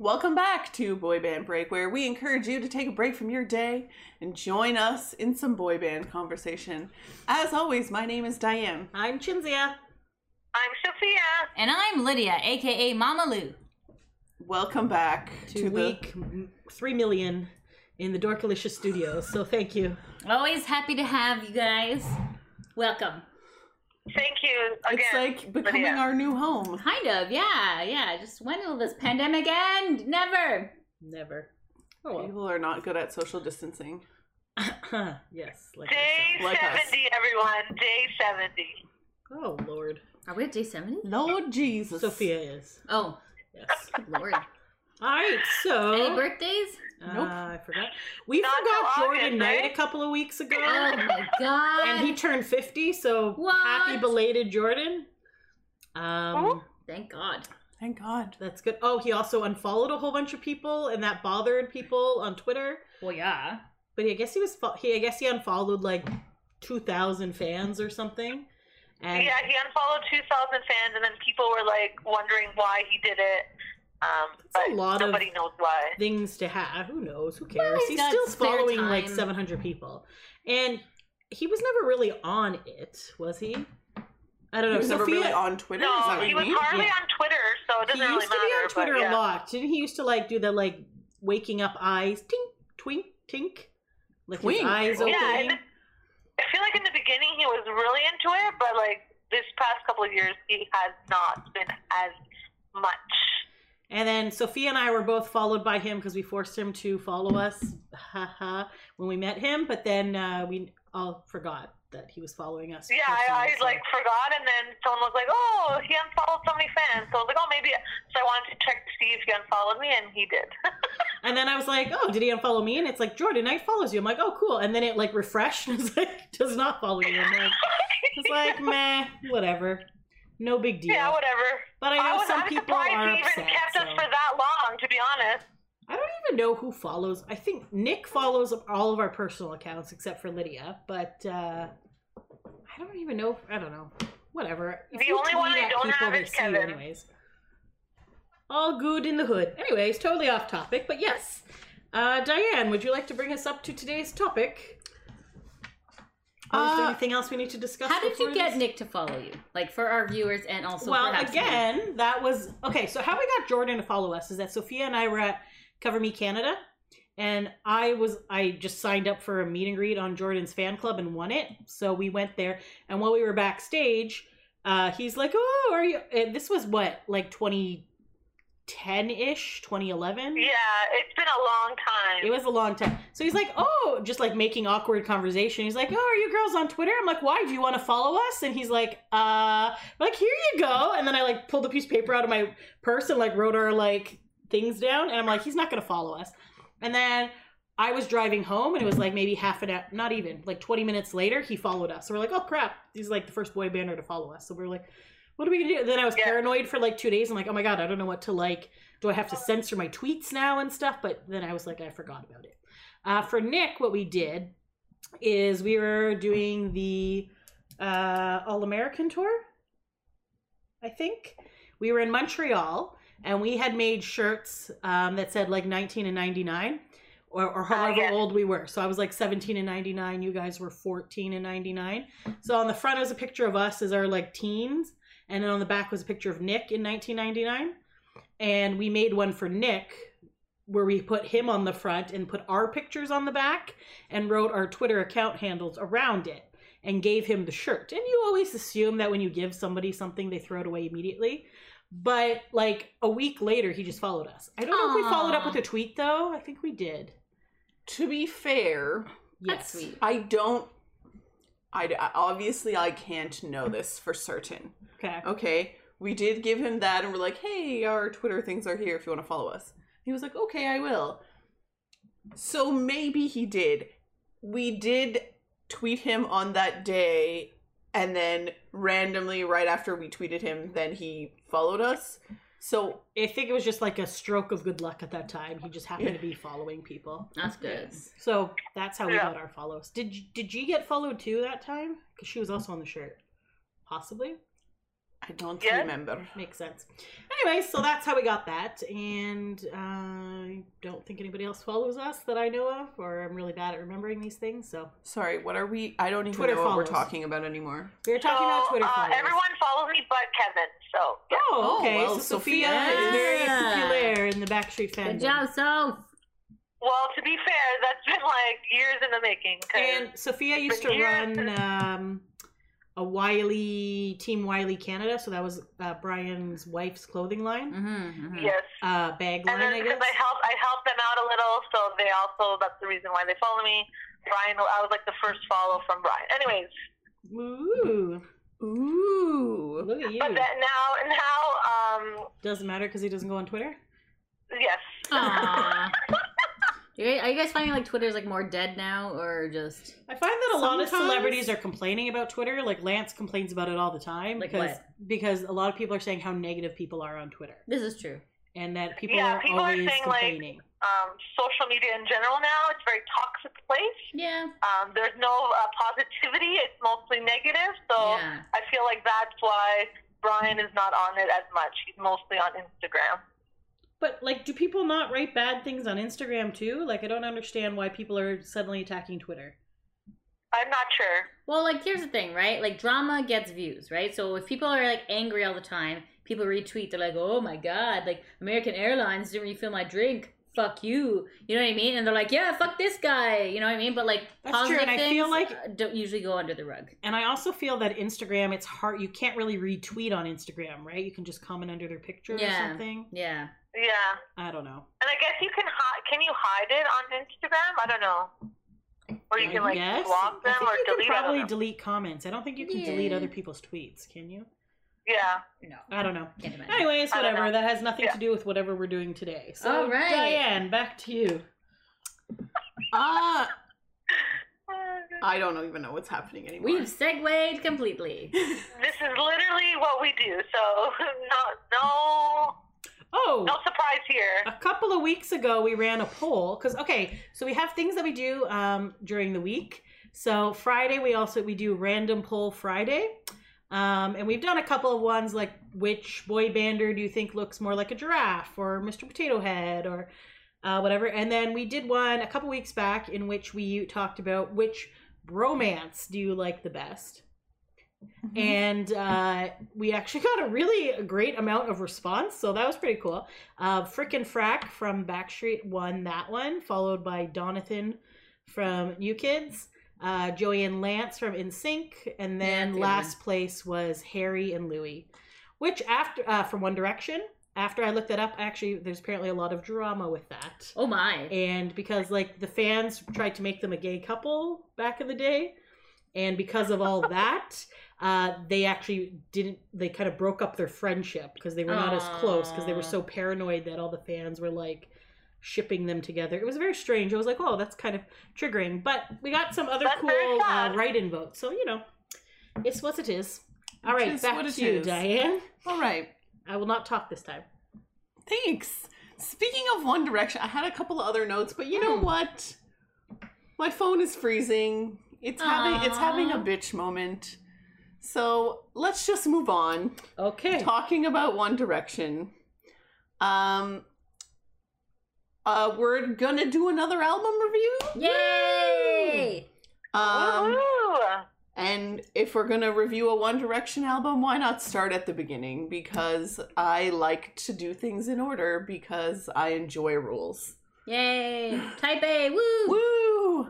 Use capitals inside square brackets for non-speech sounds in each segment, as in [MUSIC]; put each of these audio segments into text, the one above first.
Welcome back to Boy Band Break, where we encourage you to take a break from your day and join us in some boy band conversation. As always, my name is Diane. I'm Chinzia. I'm Sophia. And I'm Lydia, aka Mama Lou. Welcome back To, to, week m- three million in the Dorkalicious studios. So thank you. Always happy to have you guys. Welcome. Thank you again. It's like becoming Lydia. our new home. Kind of, yeah, yeah. Just when will this pandemic end? Never. Never. Oh People are not good at social distancing. [LAUGHS] yes. Like I Day Like us. 70, everyone. Day 70. Oh Lord. Are we at day 70? Lord Jesus. Sophia is. Oh, Yes. good lord. All right. So. Any birthdays? Uh, Nope. I forgot. We Not forgot till Jordan August, Knight right? a couple of weeks ago. Oh my god. [LAUGHS] and he turned 50 so What? happy belated jordan um Ooh. Thank God. Thank God. that's good oh he also unfollowed a whole bunch of people and that bothered people on twitter Well, yeah. but i guess he was fo- he i guess he unfollowed like 2000 fans or something and yeah, he unfollowed 2,000 fans, and then people were like wondering why he did it. Um, That's but a lot of- nobody knows why. things to have who knows who cares he's he's, still spare following like 700 people and he was never really on it was he i don't know He was never Sophia- really on Twitter. is that No, he was mean? hardly Yeah. on Twitter, so it doesn't he really used to be on Twitter but yeah. a lot. Didn't he used to like do the like waking up eyes, tink, twink, tink, like Twink. his eyes opening? Yeah, and I feel like in the beginning he was really into it, but like this past couple of years he has not been as much. And then Sophia and I were both followed by him because we forced him to follow us, when we met him. But then uh, we all forgot that he was following us. Yeah, I, I so- like forgot, and then someone was like, "Oh, he unfollowed so many fans." So I was like, "Oh, maybe." So I wanted to check to see if he unfollowed me, and he did. [LAUGHS] And then I was like, "Oh, did he unfollow me?" And it's like Jordan Knight follows you. I'm like, "Oh, cool." And then it like refreshed [LAUGHS] and it's like does not follow you. I'm like, it's like [LAUGHS] meh, whatever, no big deal. yeah, whatever. But I know was, some I'm people surprised are he even upset. kept us so- for that long. To be honest, I don't even know who follows. I think Nick follows all of our personal accounts except for Lydia, but uh I don't even know. I don't know. Whatever. If The you only tweet one I don't have is see you Kevin. anyways. All good in the hood. Anyways, totally off topic, but yes. Uh, Diane, would you like to bring us up to today's topic? Or is there Uh, anything else we need to discuss? How did you before get this? Nick to follow you? Like for our viewers and also well, perhaps me. again, that was okay. So how we got Jordan to follow us is that Sophia and I were at Cover Me Canada, and I was I just signed up for a meet and greet on Jordan's fan club and won it. So we went there, and while we were backstage, uh, he's like, "Oh, are you?" And this was what like 2010 ish, 2011. yeah, it's been a long time. It was a long time. So he's like, oh, just like making awkward conversation. He's like, oh, are you girls on Twitter? I'm like, why? Do you want to follow us? And he's like, uh, I'm like, here you go. And then I like pulled a piece of paper out of my purse and like wrote our like things down. And I'm like, he's not to follow us. And then I was driving home and it was like maybe half an hour, not even like 20 minutes later, he followed us. So we're like, oh crap, he's like the first boy banner to follow us. So we're like, what are we gonna do? Then I was Yeah. paranoid for like two days. I'm like, oh my god, I don't know what to like. Do I have to censor my tweets now and stuff? But then I was like, I forgot about it. Uh, for Nick, what we did is we were doing the uh, All American tour. I think we were in Montreal and we had made shirts um, that said like 19 and 99 or, or however yes. old we were. So I was like 17 and 99. You guys were 14 and 99. So on the front was a picture of us as our like teens, and then on the back was a picture of Nick in 1999. And we made one for Nick where we put him on the front and put our pictures on the back and wrote our Twitter account handles around it and gave him the shirt. And you always assume that when you give somebody something, they throw it away immediately. But like a week later, he just followed us. I don't know if we followed up with a tweet though. I think we did. To be fair, That's Yes. sweet. I don't. I obviously I can't know this for certain. Okay. Okay, we did give him that, and we're like, "Hey, our Twitter things are here if you want to follow us." He was like, "Okay, I will." So maybe he did. We did tweet him on that day, and then randomly, right after we tweeted him, then he followed us. So I think it was just like a stroke of good luck at that time. He just happened to be [LAUGHS] following people. That's good. So that's how we got our follows. Did did you get followed too that time? Because she was also on the shirt. Possibly I don't Yeah. remember. makes sense. Anyway, so that's how we got that, and uh don't think anybody else follows us that I know of, or I'm really bad at remembering these things. So Sorry, what are we? I don't even Twitter know what we're talking about anymore. we were talking about Twitter uh, followers. everyone follows me but Kevin. So yeah. Oh, Oh, okay. well, so Sophia, Sophia is very is- popular in the Backstreet fandom. Good job, Soph. Well, to be fair, that's been like years in the making. And Sophia used to But run um, a Wiley Team Wiley Canada, so that was uh, Brian's wife's clothing line, Mm-hmm, yes. uh, bag line, And then I because guess. I helped, I helped them out a little, so they also that's the reason why they follow me. Brian, I was like the first follow from Brian. Anyways, Ooh, Ooh. look at you! but that now, now, um, Doesn't matter because he doesn't go on Twitter. yes. Aww. [LAUGHS] You guys- Are you guys finding like Twitter's like more dead now, or just I find that a lot of celebrities are complaining about Twitter. Like Lance complains about it all the time Like because what? because a lot of people are saying how negative people are on Twitter this is true? and that people Yeah, are people are always saying, like. Um, social media in general now, it's a very toxic place. Yeah. Um, there's no uh, positivity; it's mostly negative. So Yeah. I feel like that's why Brian is not on it as much. He's mostly on Instagram. But like, do people not write bad things on Instagram too? Like, I don't understand why people are suddenly attacking Twitter. I'm not sure. Well, like here's the thing, right? Like drama gets views, right? So if people are like angry all the time, people retweet. They're like, "Oh my god, like American Airlines didn't refill my drink. Fuck you." You know what I mean? And they're like, "Yeah, fuck this guy." You know what I mean? But like That's true, positive and I things feel like- don't usually go under the rug. And I also feel that Instagram, it's hard. You can't really retweet on Instagram, right? You can just comment under their picture or Yeah. something. Yeah. Yeah, I don't know. and I guess you can hide. Can you hide it on Instagram? I don't know. Or you I can like guess. block them I think or you delete. can probably delete comments. I don't think you can delete other people's tweets. Can you? yeah. No. I don't know. Can't imagine. Anyways, whatever. know. That has nothing Yeah. to do with whatever we're doing today. So, All right. Diane, back to you. Uh, [LAUGHS] I don't even know what's happening anymore. We've segued completely. [LAUGHS] This is literally what we do. So [LAUGHS] no, no, Oh, no surprise here. a couple of weeks ago we ran a poll because okay so we have things that we do um, during the week. So friday we also we do random poll friday. Um, and we've done a couple of ones like which boy bander do you think looks more like a giraffe or mr potato head or uh, whatever. And then we did one a couple weeks back in which we talked about which bromance do you like the best Mm-hmm. and uh, we actually got a really great amount of response, so that was pretty cool. Uh, Frick and Frack from Backstreet won that one, followed by Donathan from New Kids, uh, Joey and Lance from NSYNC, and then good last place was Harry and Louis, which after uh, from One Direction. After I looked that up, actually, there's apparently a lot of drama with that Oh my. and because like the fans tried to make them a gay couple back in the day and because of all that uh they actually didn't they kind of broke up their friendship because they were not as close because they were so paranoid that all the fans were like shipping them together it was very strange i was like oh that's kind of triggering but we got some other That's cool uh, write-in votes so you know it's what it is. All right, back to you is. diane All right. i will not talk this time Thanks. Speaking of One Direction, I had a couple of other notes, but you know Hmm. what? My phone is freezing. It's having it's having a bitch moment. So let's just move on. okay Talking about One Direction. Um uh we're gonna do another album review. Yay! Um Woohoo! and if we're gonna review a One Direction album, why not start at the beginning? Because I like to do things in order because I enjoy rules. Yay! Type A! Woo! Woo!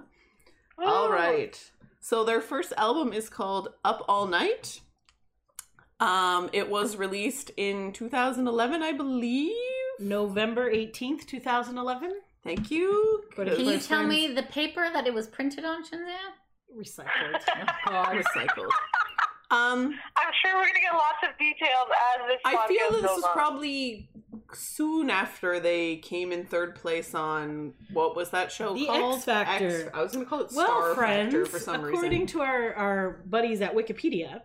All Woo! right. So their first album is called Up All Night. Um, it was released in 2011, I believe. november 18th 2011 Thank you. But Can my you tell friends- me the paper that it was printed on, Shinzan? recycled [LAUGHS] Recycled. Um, I'm sure we're gonna get lots of details as this. I feel that this goes was on. probably soon after they came in third place on what was that show The called? X Factor. X- I was going to call it well, Star friends, Factor for some according reason. to our, our buddies at Wikipedia,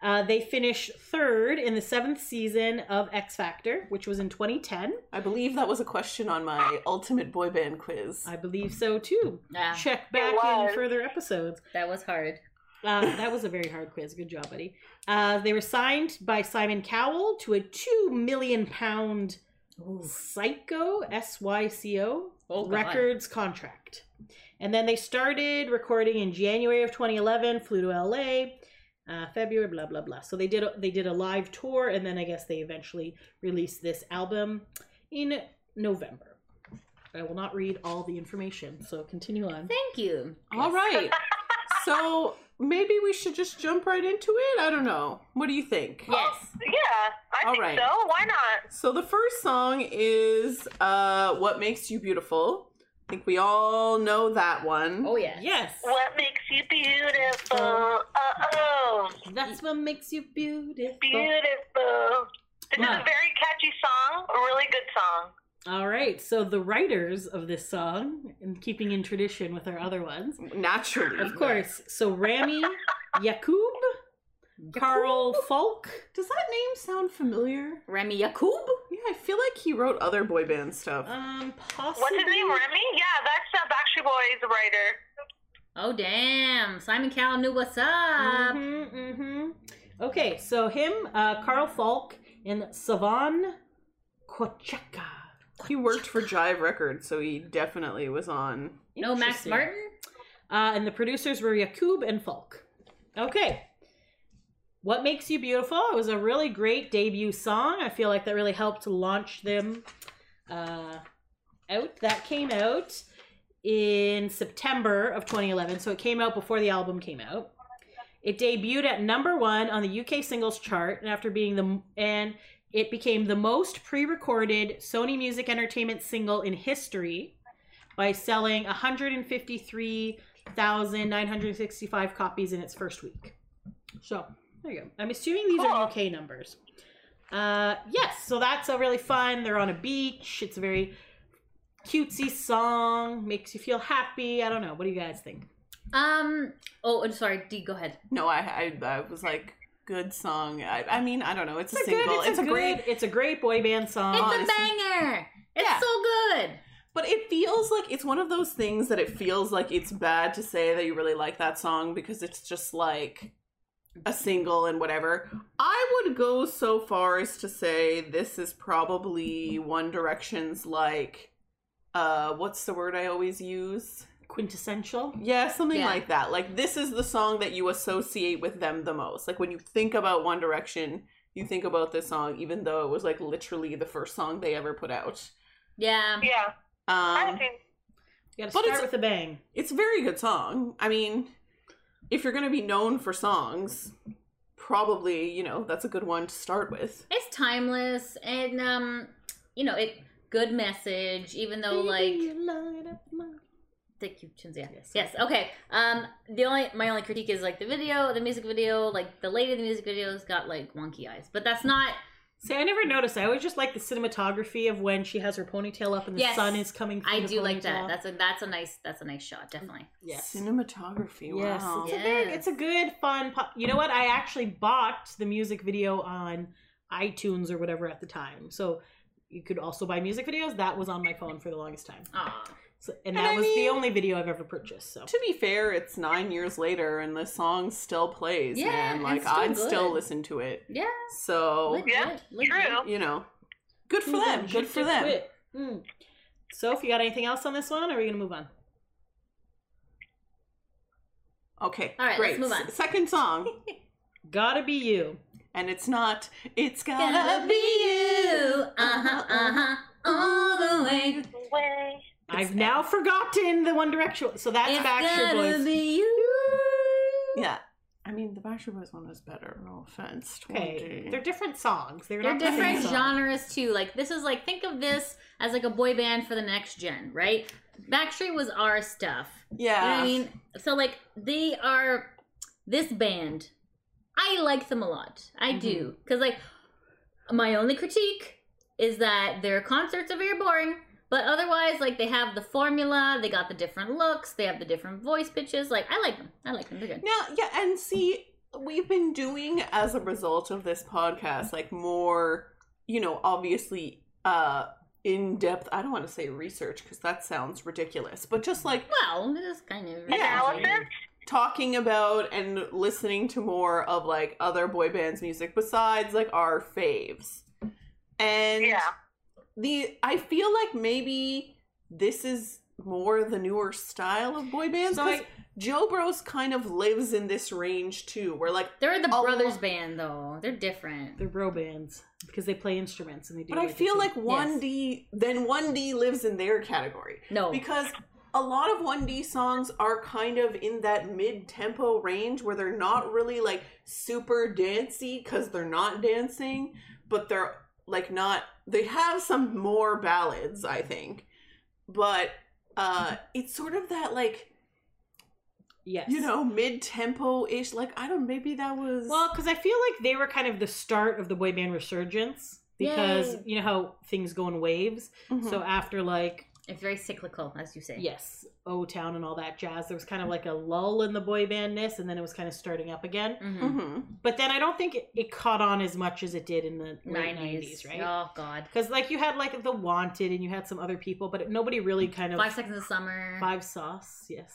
uh, they finished third in the seventh season of X Factor, which was in 2010. I believe that was a question on my ultimate boy band quiz. I believe so too. Ah, Check back in further episodes. that was hard. Uh, that was a very hard quiz. Good job, buddy. Uh, they were signed by Simon Cowell to a two million pound Syco, S Y C O, Oh, God. records contract. And then they started recording in January of 2011, flew to LA, uh, February, blah blah blah. So they did a, they did a live tour, and then I guess they eventually released this album in November. I will not read all the information, so continue on. Thank you. All right. [LAUGHS] so maybe we should just jump right into it. I don't know. What do you think? Yes. Yeah, I All think right. so. Why not? So the first song is uh What Makes You Beautiful. I think we all know that one. Oh yes. Yes, What makes you beautiful? Oh, oh, that's what makes you beautiful. beautiful. This is a very catchy song. A really good song. All right, so the writers of this song, and keeping in tradition with our other ones, Naturally. of course. So Rami Yacoub, Carl Falk. Does that name sound familiar? Rami Yacoub. Yeah, I feel like he wrote other boy band stuff. Um, possibly. What's his name? Rami? Yeah, that's uh, Backstreet Boys writer. Oh damn! Simon Cowell knew what's up. Mm-hmm, mm-hmm. Okay, so him, uh, Carl Falk, and Savan Kotecha. He worked for Jive Records, so he definitely was on. No Max Martin. Uh, and the producers were Yacoub and Falk. Okay. What Makes You Beautiful? It was a really great debut song. I feel like that really helped launch them uh, out. That came out in September of 2011, so it came out before the album came out. It debuted at number one on the UK singles chart, and after being the and it became the most pre-recorded Sony Music Entertainment single in history by selling 153,965 copies in its first week. So there you go. I'm assuming these are Cool. UK numbers. Uh, yes, so that's a really fun. They're on a beach. It's a very cutesy song. Makes you feel happy. I don't know. What do you guys think? Um. Oh, I'm sorry. D, go ahead. No, I I, I was like, good song. I, I mean, I don't know. It's, a It's a single. good. It's, a, great. great. It's a great boy band song. It's honestly. a banger. It's Yeah. so good. But it feels like it's one of those things that it feels like it's bad to say that you really like that song because it's just like a single and whatever. I would go so far as to say this is probably One Direction's like uh what's the word I always use? Quintessential. Yeah, something Yeah. like that. Like this is the song that you associate with them the most. Like when you think about One Direction, you think about this song even though it was like literally the first song they ever put out. Yeah. Yeah, I Um think. You got to But start it's- with a bang. it's a very good song. I mean, if you're going to be known for songs, probably, you know, that's a good one to start with. It's timeless and um, you know, it good message. Even though like Baby, you light up my- Thank you, Chinzia. Yes. Yes. Okay. Um, the only my only critique is like the video, the music video, like the lady in the music videos got like wonky eyes, but that's not. See, I never noticed. I always just like the cinematography of when she has her ponytail up and the Yes. sun is coming. through I the do like that. That's a that's a nice that's a nice shot. Definitely. yes. Cinematography, Yes, wow. it's a very, Yes. it's a good, fun. Po- you know what? I actually bought the music video on iTunes or whatever at the time, so you could also buy music videos. That was on my phone for the longest time, Aw. So, and And that I was the only video I've ever purchased. So To be fair, it's nine years later and the song still plays, Yeah, man. and Like, still I'd good. still listen to it. Yeah. So, Legit, Yeah, legit. true. you know, good for them. Good for them. Quit. Mm. So, if you got anything else on this one, or are we gonna move on? Okay, All right, great. let's move on. S- second song. [LAUGHS] Gotta be you. and it's not, it's gotta, Gotta be you. Uh huh. Uh huh. All the way. Way. I've now forgotten the One Direction. So that's It's Backstreet gotta Boys. be you. Yeah. I mean, the Backstreet Boys one was better. No offense. Okay, they're different songs. They're, They're not the same different song. genres too. Like this is like think of this as like a boy band for the next gen, right? Backstreet was our stuff. You know yeah. I mean? So like they are this band. I like them a lot. I mm-hmm. do because like my only critique is that their concerts are very boring. But otherwise, like they have the formula, they got the different looks, they have the different voice pitches. Like I like them. I like them. They're good. Now, yeah, and see, we've been doing as a result of this podcast, like more, you know, obviously, uh, in depth. I don't want to say research because that sounds ridiculous, but just like Well, it is kind of Analysis? talking about and listening to more of like other boy bands' music besides like our faves. And Yeah. The I feel like maybe this is more the newer style of boy bands. So 'cause I- Jo Bros kind of lives in this range too, where like They're the brothers lo- band though. They're different. They're bro bands because they play instruments and they do. But I feel like 1D, then 1D lives in their category. No. Because a lot of 1D songs are kind of in that mid tempo range where they're not really like super dancey because they're not dancing, but they're like not, they have some more ballads, I think. But uh it's sort of that like, yes, you know, mid tempo ish. Like, I don't, maybe that was. Well, because I feel like they were kind of the start of the boy band resurgence because Yay. you know how things go in waves. Mhm. So after like It's very cyclical, as you say. yes, O Town and all that jazz, there was kind of like a lull in the boy bandness, and then it was kind of starting up again. hmm Mhm. But then I don't think it, it caught on as much as it did in the late Nineties, nineties, right? Oh God. Because like you had like the Wanted and you had some other people, but nobody really kind of Five Seconds of Summer. five sauce. Yes.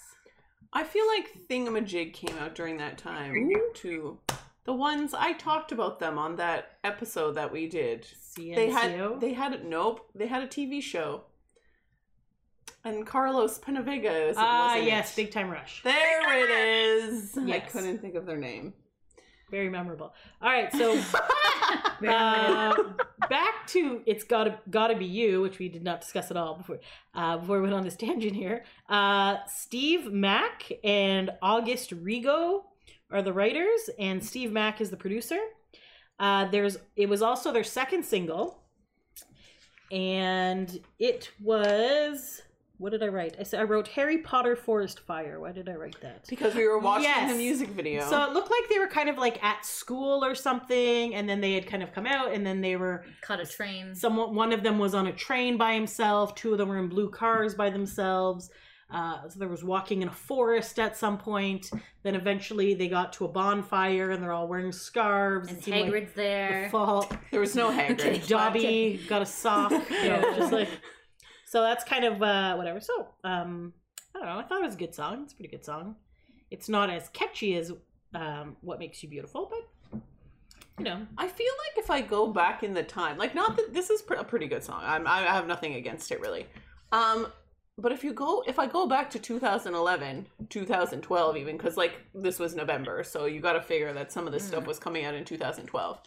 I feel like Thingamajig came out during that time too. The ones I talked about them on that episode that we did. CNCO. They had they had nope, they had a TV show. And Carlos Penavega is ah was yes, it. Big Time Rush. There it is. I couldn't think of their name. Very memorable. All right, so [LAUGHS] uh, back to it's gotta gotta be you, which we did not discuss at all before uh, before we went on this tangent here. Uh, Steve Mack and August Rigo are the writers, and Steve Mack is the producer. Uh, there's it was also their second single, and it was what did I write? I said I wrote Harry Potter Forest Fire. Why did I write that? Because we were watching Yes. the music video. So it looked like they were kind of like at school or something, and then they had kind of come out, and then they were Caught a train. someone. One of them was on a train by himself. Two of them were in blue cars by themselves. Uh, so there was walking in a forest at some point. Then eventually they got to a bonfire, and they're all wearing scarves. and It seemed like Hagrid's the there. fall. there was no [LAUGHS] Hagrid. Dobby got a sock. You know, just like [LAUGHS] so. That's kind of uh, whatever. So um, I don't know. I thought it was a good song. It's a pretty good song. It's not as catchy as um, "What Makes You Beautiful," but you know, I feel like if I go back in the time, like not that this is pr- a pretty good song. I'm, I have nothing against it really. Um, but if you go, if I go back to 2011, 2012, even because like this was November, so you got to figure that some of this stuff was coming out in 2012.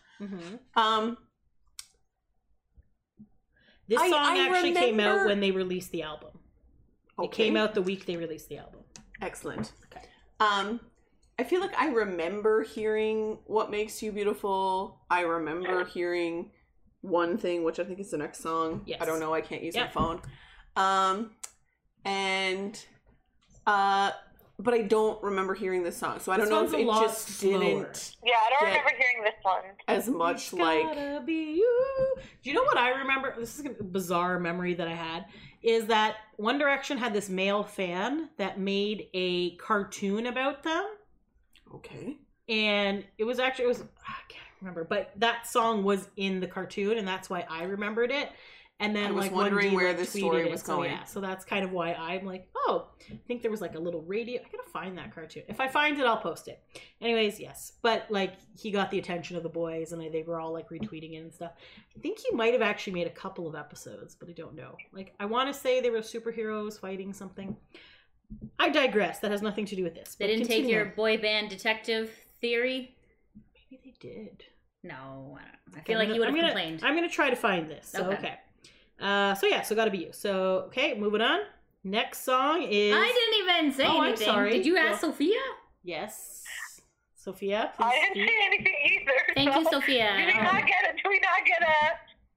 Um, this I- song I actually came out when they released the album. It came out the week they released the album. Excellent. Okay. Um, I feel like I remember hearing "What Makes You Beautiful." I remember hearing one thing, which I think is the next song. Yes. I don't know. I can't use my phone. Um, and uh, but I don't remember hearing this song, so I don't This know if a it just slower. didn't Yeah, I don't Get- remember hearing this one. as much It's like. gotta be you. Do you know what I remember? This is a bizarre memory that I had. Is that One Direction had this male fan that made a cartoon about them, Okay. and it was actually it was I can't remember, but that song was in the cartoon, and that's why I remembered it. And then I was like wondering 1D, where like, this tweeted story it. was So, going. yeah, so that's kind of why I'm like, oh, I think there was like a little radio. I gotta find that cartoon. If I find it, I'll post it. Anyways, yes, but like he got the attention of the boys, and they were all like retweeting it and stuff. I think he might have actually made a couple of episodes, but I don't know. Like I want to say they were superheroes fighting something. I digress. That has nothing to do with this. They didn't take your boy band detective theory. Maybe they did. No, I, don't know. I feel I'm like gonna- you would have gonna- complained. I'm gonna try to find this. So okay. Okay. Uh, so yeah, so gotta be you. So okay, moving on. Next song is I didn't even say Oh, I'm anything. sorry. Did you ask Well- Sophia? yes, Sophia. Please I didn't speak. say anything either. Thank you, Sophia. Do we not get it? Do we not get a,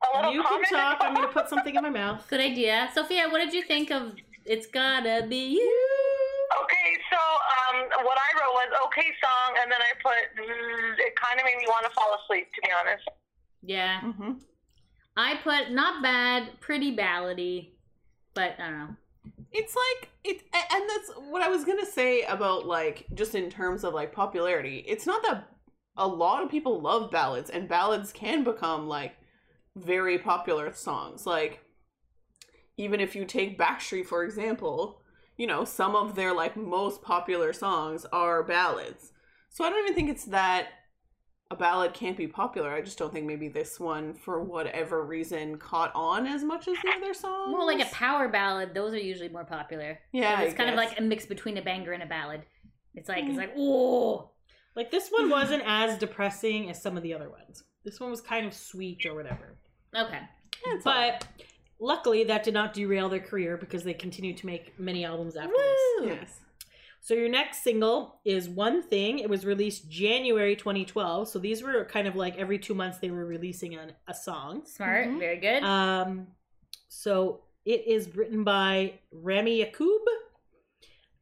a little You can talk. I'm gonna put something in my [LAUGHS] mouth. Good idea. Sophia, what did you think of It's Gotta Be You? Okay, so um, what I wrote was okay song, and then I put mm, it kind of made me want to fall asleep. To be honest, Yeah. Mm-hmm. I put not bad, pretty ballady, but I don't know. It's like it, and that's what I was gonna say about like just in terms of like popularity. It's not that a lot of people love ballads, and ballads can become like very popular songs. Like even if you take Backstreet for example, you know some of their like most popular songs are ballads. So I don't even think it's that a ballad can't be popular. I just don't think maybe this one, for whatever reason, caught on as much as the other songs. More like a power ballad. Those are usually more popular. Yeah, I it's kind of like a mix between a banger and a ballad. It's like it's hmm. like oh, Like this one wasn't as depressing as some of the other ones. This one was kind of sweet or whatever. okay. It's all right. But luckily, that did not derail their career because they continued to make many albums after this. yes. So your next single is One Thing. It was released January 2012. So these were kind of like every two months they were releasing an, a song. Smart, Mhm. very good. Um, so it is written by Rami Yacoub,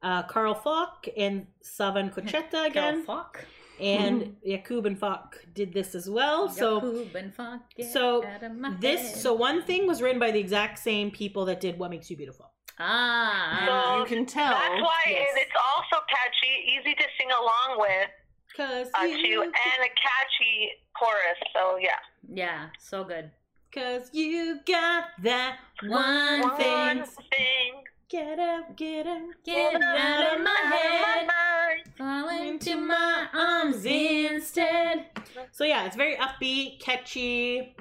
uh, Carl Falk, and Savan [LAUGHS] Kotecha again. fuck. And [LAUGHS] Yacoub and Falk did this as well. So Yacoub and fuck. get so out of my this, head. so One Thing was written by the exact same people that did What Makes You Beautiful. Ah, So, you can tell. That's why yes. it's also catchy, easy to sing along with, Cause uh, you, too, and a catchy chorus. So yeah. yeah, so good. cause you got that One one thing. Thing. Get up, get up. Get out of my head, fall into my arms instead. So yeah, it's very upbeat, catchy.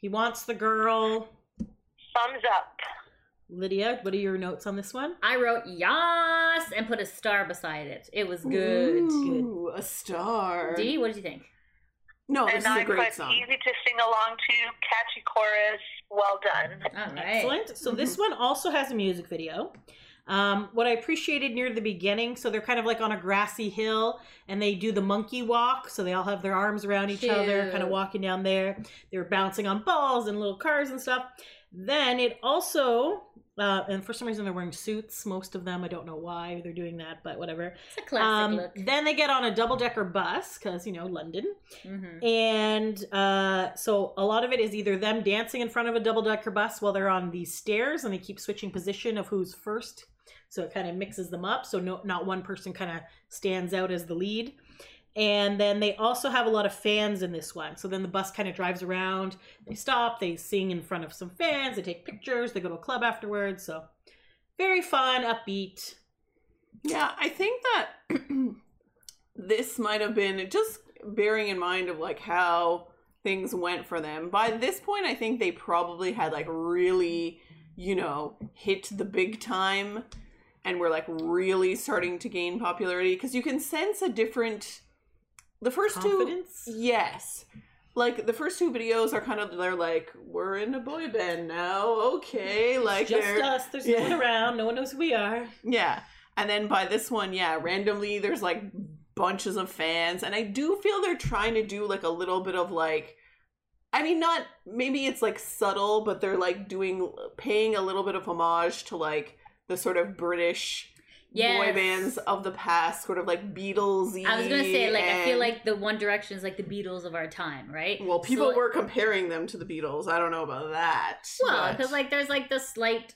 He wants the girl. Thumbs up. Lydia, what are your notes on this one? I wrote yas and put a star beside it. It was good. Ooh, a star. Dee, what did you think? No, this and is I a great put song. easy to sing along to, catchy chorus. Well done. All right. Excellent. So this one also has a music video. Um, what I appreciated near the beginning, so they're kind of like on a grassy hill and they do the monkey walk. So they all have their arms around each other, kind of walking down there. They were bouncing on balls and little cars and stuff. Then it also, uh, and for some reason they're wearing suits, most of them. I don't know why they're doing that, but whatever. It's a classic Um, look. then they get on a double decker bus because, you know, London. hmm And uh, so a lot of it is either them dancing in front of a double decker bus while they're on these stairs and they keep switching position of who's first. So it kind of mixes them up. So no, not one person kind of stands out as the lead. And then they also have a lot of fans in this one. So then the bus kind of drives around. They stop, they sing in front of some fans, they take pictures, they go to a club afterwards. So very fun, upbeat. Yeah, I think that [CLEARS THROAT] this might have been just bearing in mind of like how things went for them. By this point, I think they probably had like really, you know, hit the big time and were like really starting to gain popularity because you can sense a different. The first two, Confidence. yes. Like the first two videos are kind of they're like we're in a boy band now, okay. Like Just us. There's no one [LAUGHS] around. No one knows who we are. yeah. And then by this one, yeah, randomly there's like bunches of fans. And I do feel they're trying to do like a little bit of like, I mean, not, maybe it's like subtle, but they're like doing, paying a little bit of homage to like the sort of British boy bands of the past, sort of like Beatles I was gonna say, like, I feel like the One Direction is like the Beatles of our time, right? Well, people So- were comparing them to the Beatles. I don't know about that. Well, but- because like there's like the slight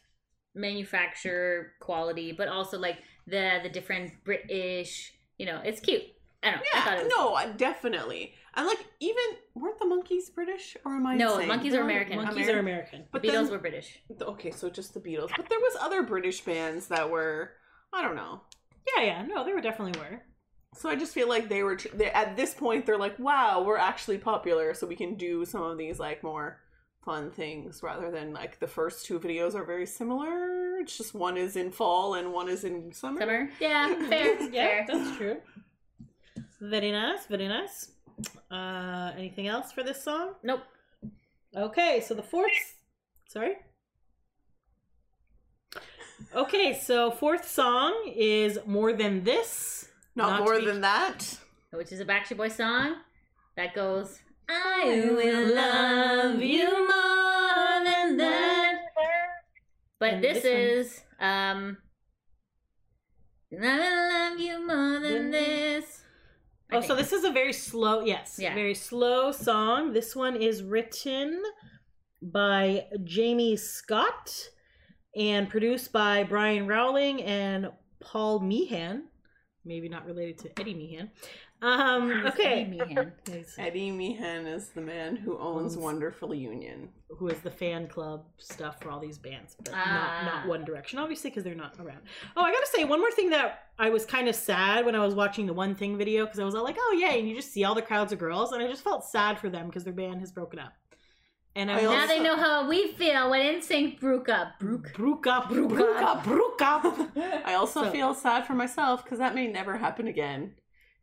manufacturer quality, but also like the the different British. You know, it's cute. I don't know. I thought Yeah, it was no, I- definitely. And like, even weren't the monkeys British, or am I? No, insane? monkeys are American. Monkeys are American. the But Beatles then- were British. Okay, so just the Beatles, but there was other British bands that were, I don't know. Yeah, yeah. No, they were definitely were. So I just feel like they were they, at this point they're like, wow, we're actually popular, so we can do some of these like more fun things rather than like the first two videos are very similar. It's just one is in fall and one is in summer. Summer. Yeah, fair. [LAUGHS] Yeah, fair. that's true. Very nice, very nice. Uh, anything else for this song? Nope. Okay, so the fourth. Sorry. Okay, so fourth song is "More Than This." Not, Not more be- than that. Which is a Backstreet Boy song that goes. I will love you more than that. But And this, this is um. I will love you more than this. I Oh, so this is a very slow, yes, Yeah. very slow song. This one is written by Jamie Scott and produced by Brian Rawling and Paul Meehan. Maybe not related to Eddie Meehan. Um, Eddie okay. Meehan. [LAUGHS] Eddie Meehan is the man who owns Owns- Wonderful Union. Who is the fan club stuff for all these bands, but Ah. not not One Direction, obviously, because they're not around. Oh, I gotta say one more thing that I was kind of sad when I was watching the One Thing video because I was all like, "Oh yay!" and you just see all the crowds of girls, and I just felt sad for them because their band has broken up. And I I was Now they know how we feel when NSYNC broke up. Broke. broke up, broke up, broke up. [LAUGHS] I also So- feel sad for myself because that may never happen again.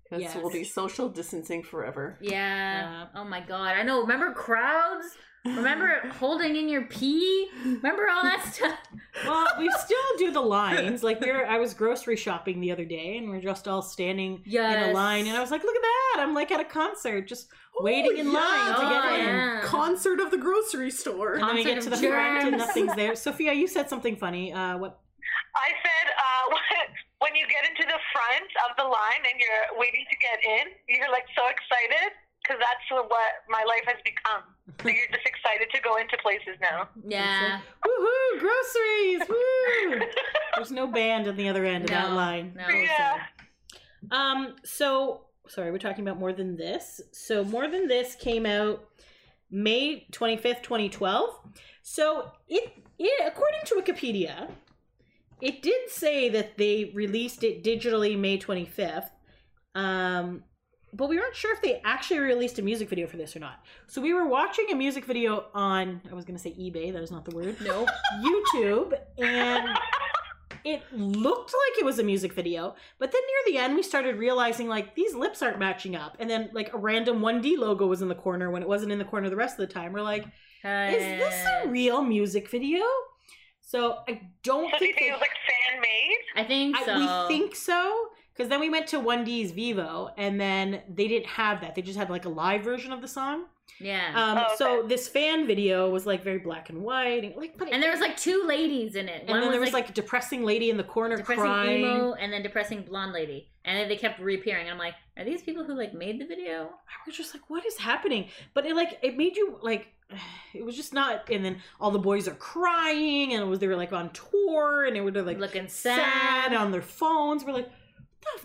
Because Yes. we'll be social distancing forever. Yeah. Yeah. Oh my god. I know. Remember crowds? Remember holding in your pee? Remember all that stuff? well, we still do the lines. Like we were, I was grocery shopping the other day, and we're just all standing in a line, and I was like, "Look at that! I'm like at a concert, just waiting in line to Oh, get in." yeah. Concert of the grocery store. And then we get to the of front, and nothing's there. Sophia, you said something funny. Uh, what? I said uh, [LAUGHS] when you get into the front of the line and you're waiting to get in, you're like so excited because that's what my life has become. So you're just excited to go into places now. Yeah. [LAUGHS] Woohoo! Groceries! Woo! There's no band on the other end of that line. no. Yeah. Um, so sorry, we're talking about more than this. So more than this came out May 25th, 2012. So it, it according to Wikipedia, it did say that they released it digitally May 25th. Um but we weren't sure if they actually released a music video for this or not. So we were watching a music video on I was going to say eBay, that is not the word. No. [LAUGHS] YouTube and it looked like it was a music video but then near the end we started realizing like these lips aren't matching up and then like a random 1d logo was in the corner when it wasn't in the corner the rest of the time we're like is this a real music video so i don't So do you think think it they- was like fan made? I think so. I, we think so because then we went to 1d's Vevo and then they didn't have that they just had like a live version of the song Yeah. um Oh, okay. so this fan video was like very black and white and like but it- and there was like two ladies in it. and One then was there was like, a depressing lady in the corner depressing crying. emo and then depressing blonde lady. And then they kept reappearing. I'm like, are these people who like made the video? I was just like, what is happening? But it like it made you like [SIGHS] it was just not and then all the boys are crying and it was they were like on tour and they were like Looking sad, sad. on their phones. We're like, "What the-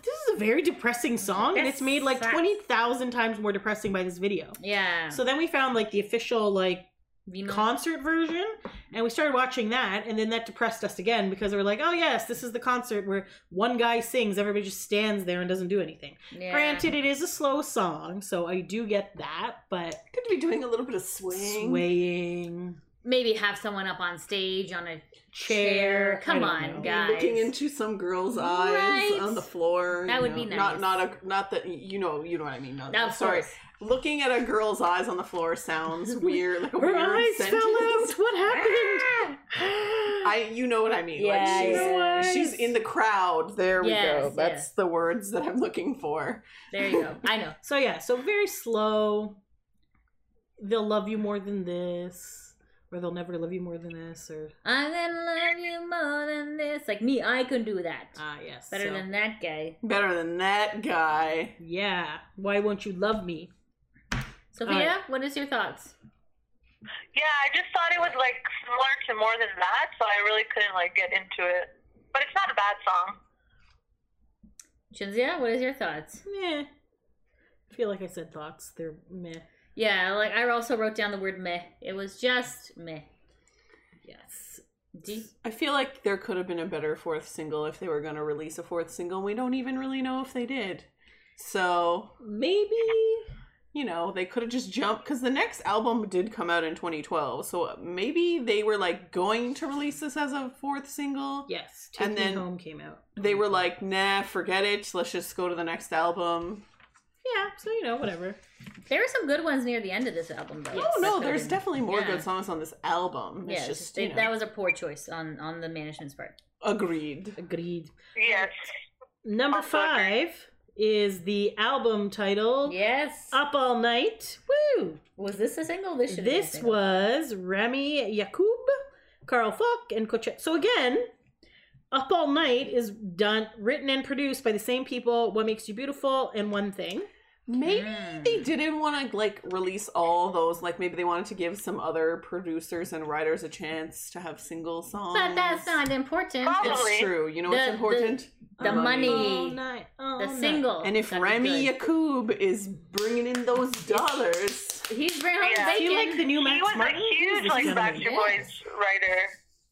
this is a very depressing song and it's made like sucks. twenty thousand times more depressing by this video. Yeah. So then we found like the official like Vevo. concert version and we started watching that and then that depressed us again because we were like oh yes this is the concert where one guy sings everybody just stands there and doesn't do anything yeah. granted it is a slow song so i do get that but Could be doing a little bit of swing. swaying Maybe have someone up on stage on a chair Chair. Come on, know. guys. Looking into some girl's eyes Right. on the floor. That would know. be nice. not a not that you know you know what I mean. Not, Of sorry. course. Looking at a girl's eyes on the floor sounds [LAUGHS] weird. Like a her weird eyes sentence. fell out what happened [LAUGHS] I you know what I mean. Yes, like she's yes. she's in the crowd. There we go. That's yes. the words that I'm looking for. There you go. I know. [LAUGHS] so yeah so very slow they'll love you more than this or they'll never love you more than this or I'm gonna love you more than this. Like me, I can do that. ah yes Better so- than that guy. Better than that guy. yeah why won't you love me Sophia, what is your thoughts? Yeah, I just thought it was like similar to more than that, so I really couldn't like get into it. But it's not a bad song. Shinzia, what is your thoughts? Meh. I feel like I said thoughts. They're meh. Yeah, like I also wrote down the word meh. It was just meh. Yes. D- I feel like there could have been a better fourth single if they were going to release a fourth single. We don't even really know if they did. So, Maybe. you know, they could have just jumped because the next album did come out in 2012. So maybe they were like going to release this as a fourth single. Yes. Take And Me then Home came out. They were like, nah, forget it. Let's just go to the next album. Yeah, so you know, whatever. there were some good ones near the end of this album, though. oh, That no, could've definitely more yeah. good songs on this album. It's Yeah, just, they- you know, that was a poor choice on on the management's part. agreed. Agreed. Yes. Number Also agree. five is the album title. Yes. Up All Night. Woo! was this a single? This should have been a This single. was Rami Yacoub, Carl Falk, and Kotecha. So again, Up All Night is done, written and produced by the same people. What Makes You Beautiful and One Thing. Maybe Mm. they didn't want to like release all those. Like maybe they wanted to give some other producers and writers a chance to have single songs. But that's not important. Probably. It's true. You know what's important? The All money. night, all The night. single. And if Gotta Remy. Yacoub is bringing in those dollars, he's bringing home Yeah. I feel like the new max He Max was Martin. a huge like? Backstreet Yes. Boys writer.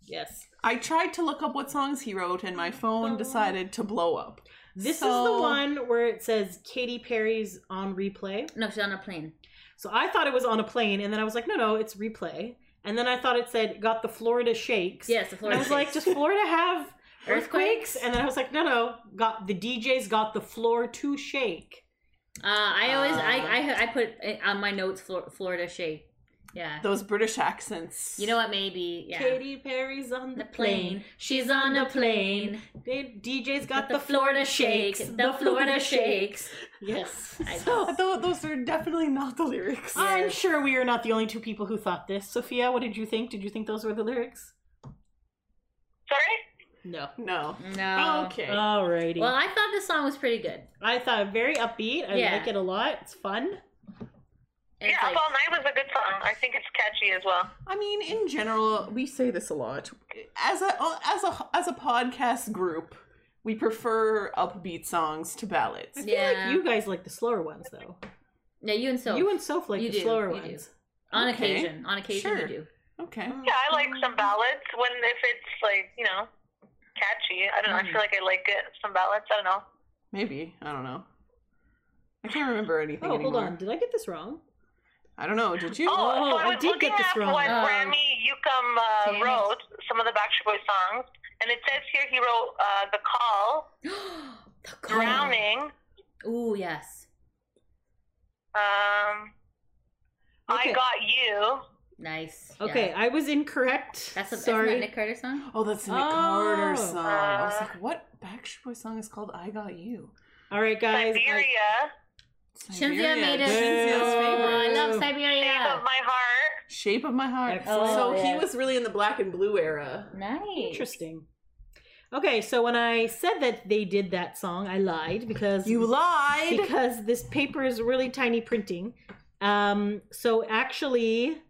Yes. I tried to look up what songs he wrote, and my phone decided to blow up. This is the one where it says Katy Perry's on replay. no, she's on a plane. So I thought it was on a plane, and then I was like, no, no, it's replay. And then I thought it said got the Florida shakes. Yes, the And Florida. I was like, does Florida have [LAUGHS] earthquakes? And then I was like, no, no, got the DJs got the floor to shake. Uh, I always Uh, I, I I put on my notes Flor- Florida shake. Yeah. Those British accents. You know what? Maybe yeah. Katy Perry's on the, the plane. plane. She's on the plane. They- DJ's got Got the Florida shakes. The Florida shakes. Yes. [LAUGHS] I So, Tho- those are definitely not the lyrics. I'm sure we are not the only two people who thought this. Sophia, what did you think? Did you think those were the lyrics? Sorry? No. No. No. Okay. Alrighty. Well, I thought the song was pretty good. I thought very upbeat. I Yeah. like it a lot. It's fun. And yeah, it's Up All Night was a good song. I think it's catchy as well. I mean, in general, we say this a lot. As a as a as a podcast group, we prefer upbeat songs to ballads. I feel Yeah. like you guys like the slower ones though. yeah, you and so you and Soph like you the do, slower you do. ones. on Okay. occasion, on occasion Sure. you do. Okay. Yeah, I like some ballads when if it's like, you know, catchy. I don't know. I Mm. feel like I like it. Some ballads. I don't know. Maybe. I don't know. I can't remember anything Oh, anymore. hold on. Did I get this wrong? I don't know. Did you? Oh, Oh, so I I was did looking get this at wrong. what Oh. Rami Yacoub uh, wrote, some of the Backstreet Boys songs, and it says here he wrote uh, "The Call," [GASPS] the call. "Drowning," Ooh, yes. um, Okay. "I Got You." Nice. Okay, Yeah. I was incorrect. That's a sorry. That Nick Carter song? Oh, that's a Nick Oh. Carter song. I was Uh. like, what Backstreet Boys song is called "I Got You"? All right, guys. I- Siberia, Shinzia made it. Shinzia's favorite. Oh, I love Siberia. "Shape of My Heart." Shape of My Heart. Excellent. So he was really in the black and blue era. Nice. Interesting. Okay, so when I said that they did that song, I lied because You lied. because this paper is really tiny printing. Um, so actually,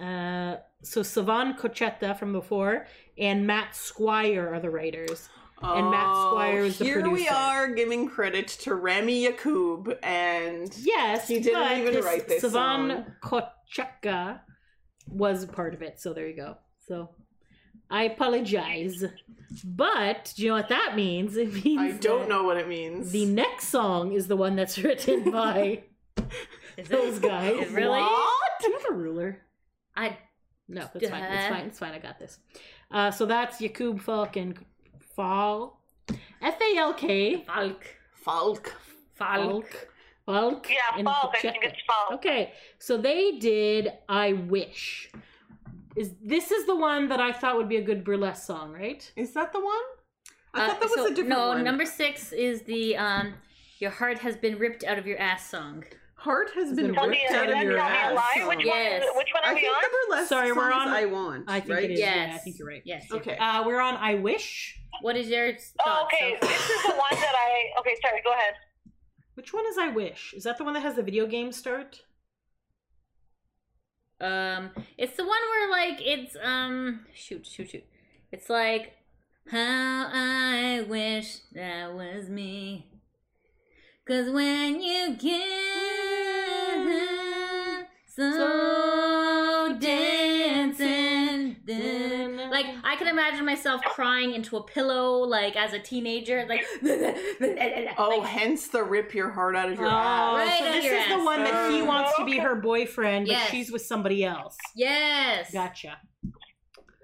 uh, so Savan Kotecha from before and Matt Squire are the writers. And Matt Squire is the Oh, Here we are giving credit to Rami Yacoub and Yes, He didn't but even write this Savan Kotecha was part of it, so there you go. So I apologize. But do you know what that means? It means I don't know what it means. The next song is the one that's [LAUGHS] written by [LAUGHS] those guys. Is really? What? Do you have a ruler? I No, that's fine. It's fine. It's fine. I got this. Uh, so that's Yakub Falk and Fall. F A L K. Falk. Falk. Falk. Falk. Yeah, Falk. I think it's Falk. Okay, so they did I Wish. Is this is the one that I thought would be a good burlesque song, right? Is that the one? I Uh, thought that was so- a different no, one. No, number six is the um, "Your Heart Has Been Ripped Out of Your Ass" song. Heart has been Tell ripped me, out of your ass. lie. song. Which Yes. one? Which one I are we think on? the burlesque Sorry, we're on- I want. I think right? it is. Yeah, I think you're right. Yes. Okay. Uh, we're on I Wish. What is your thoughts? Oh, okay. Soph? This is the one that I. Okay, sorry. Go ahead. Which one is I Wish? Is that the one that has the video game start? Um, it's the one where like it's um, shoot, shoot, shoot. It's like how I wish that was me. Cause when you get so dancing, then- like I can imagine myself crying into a pillow, like as a teenager, like [LAUGHS] Oh, like, hence the rip your heart out of your oh, ass. Right so this your is the one that he wants to be her boyfriend, but Yes. she's with somebody else. yes. Gotcha.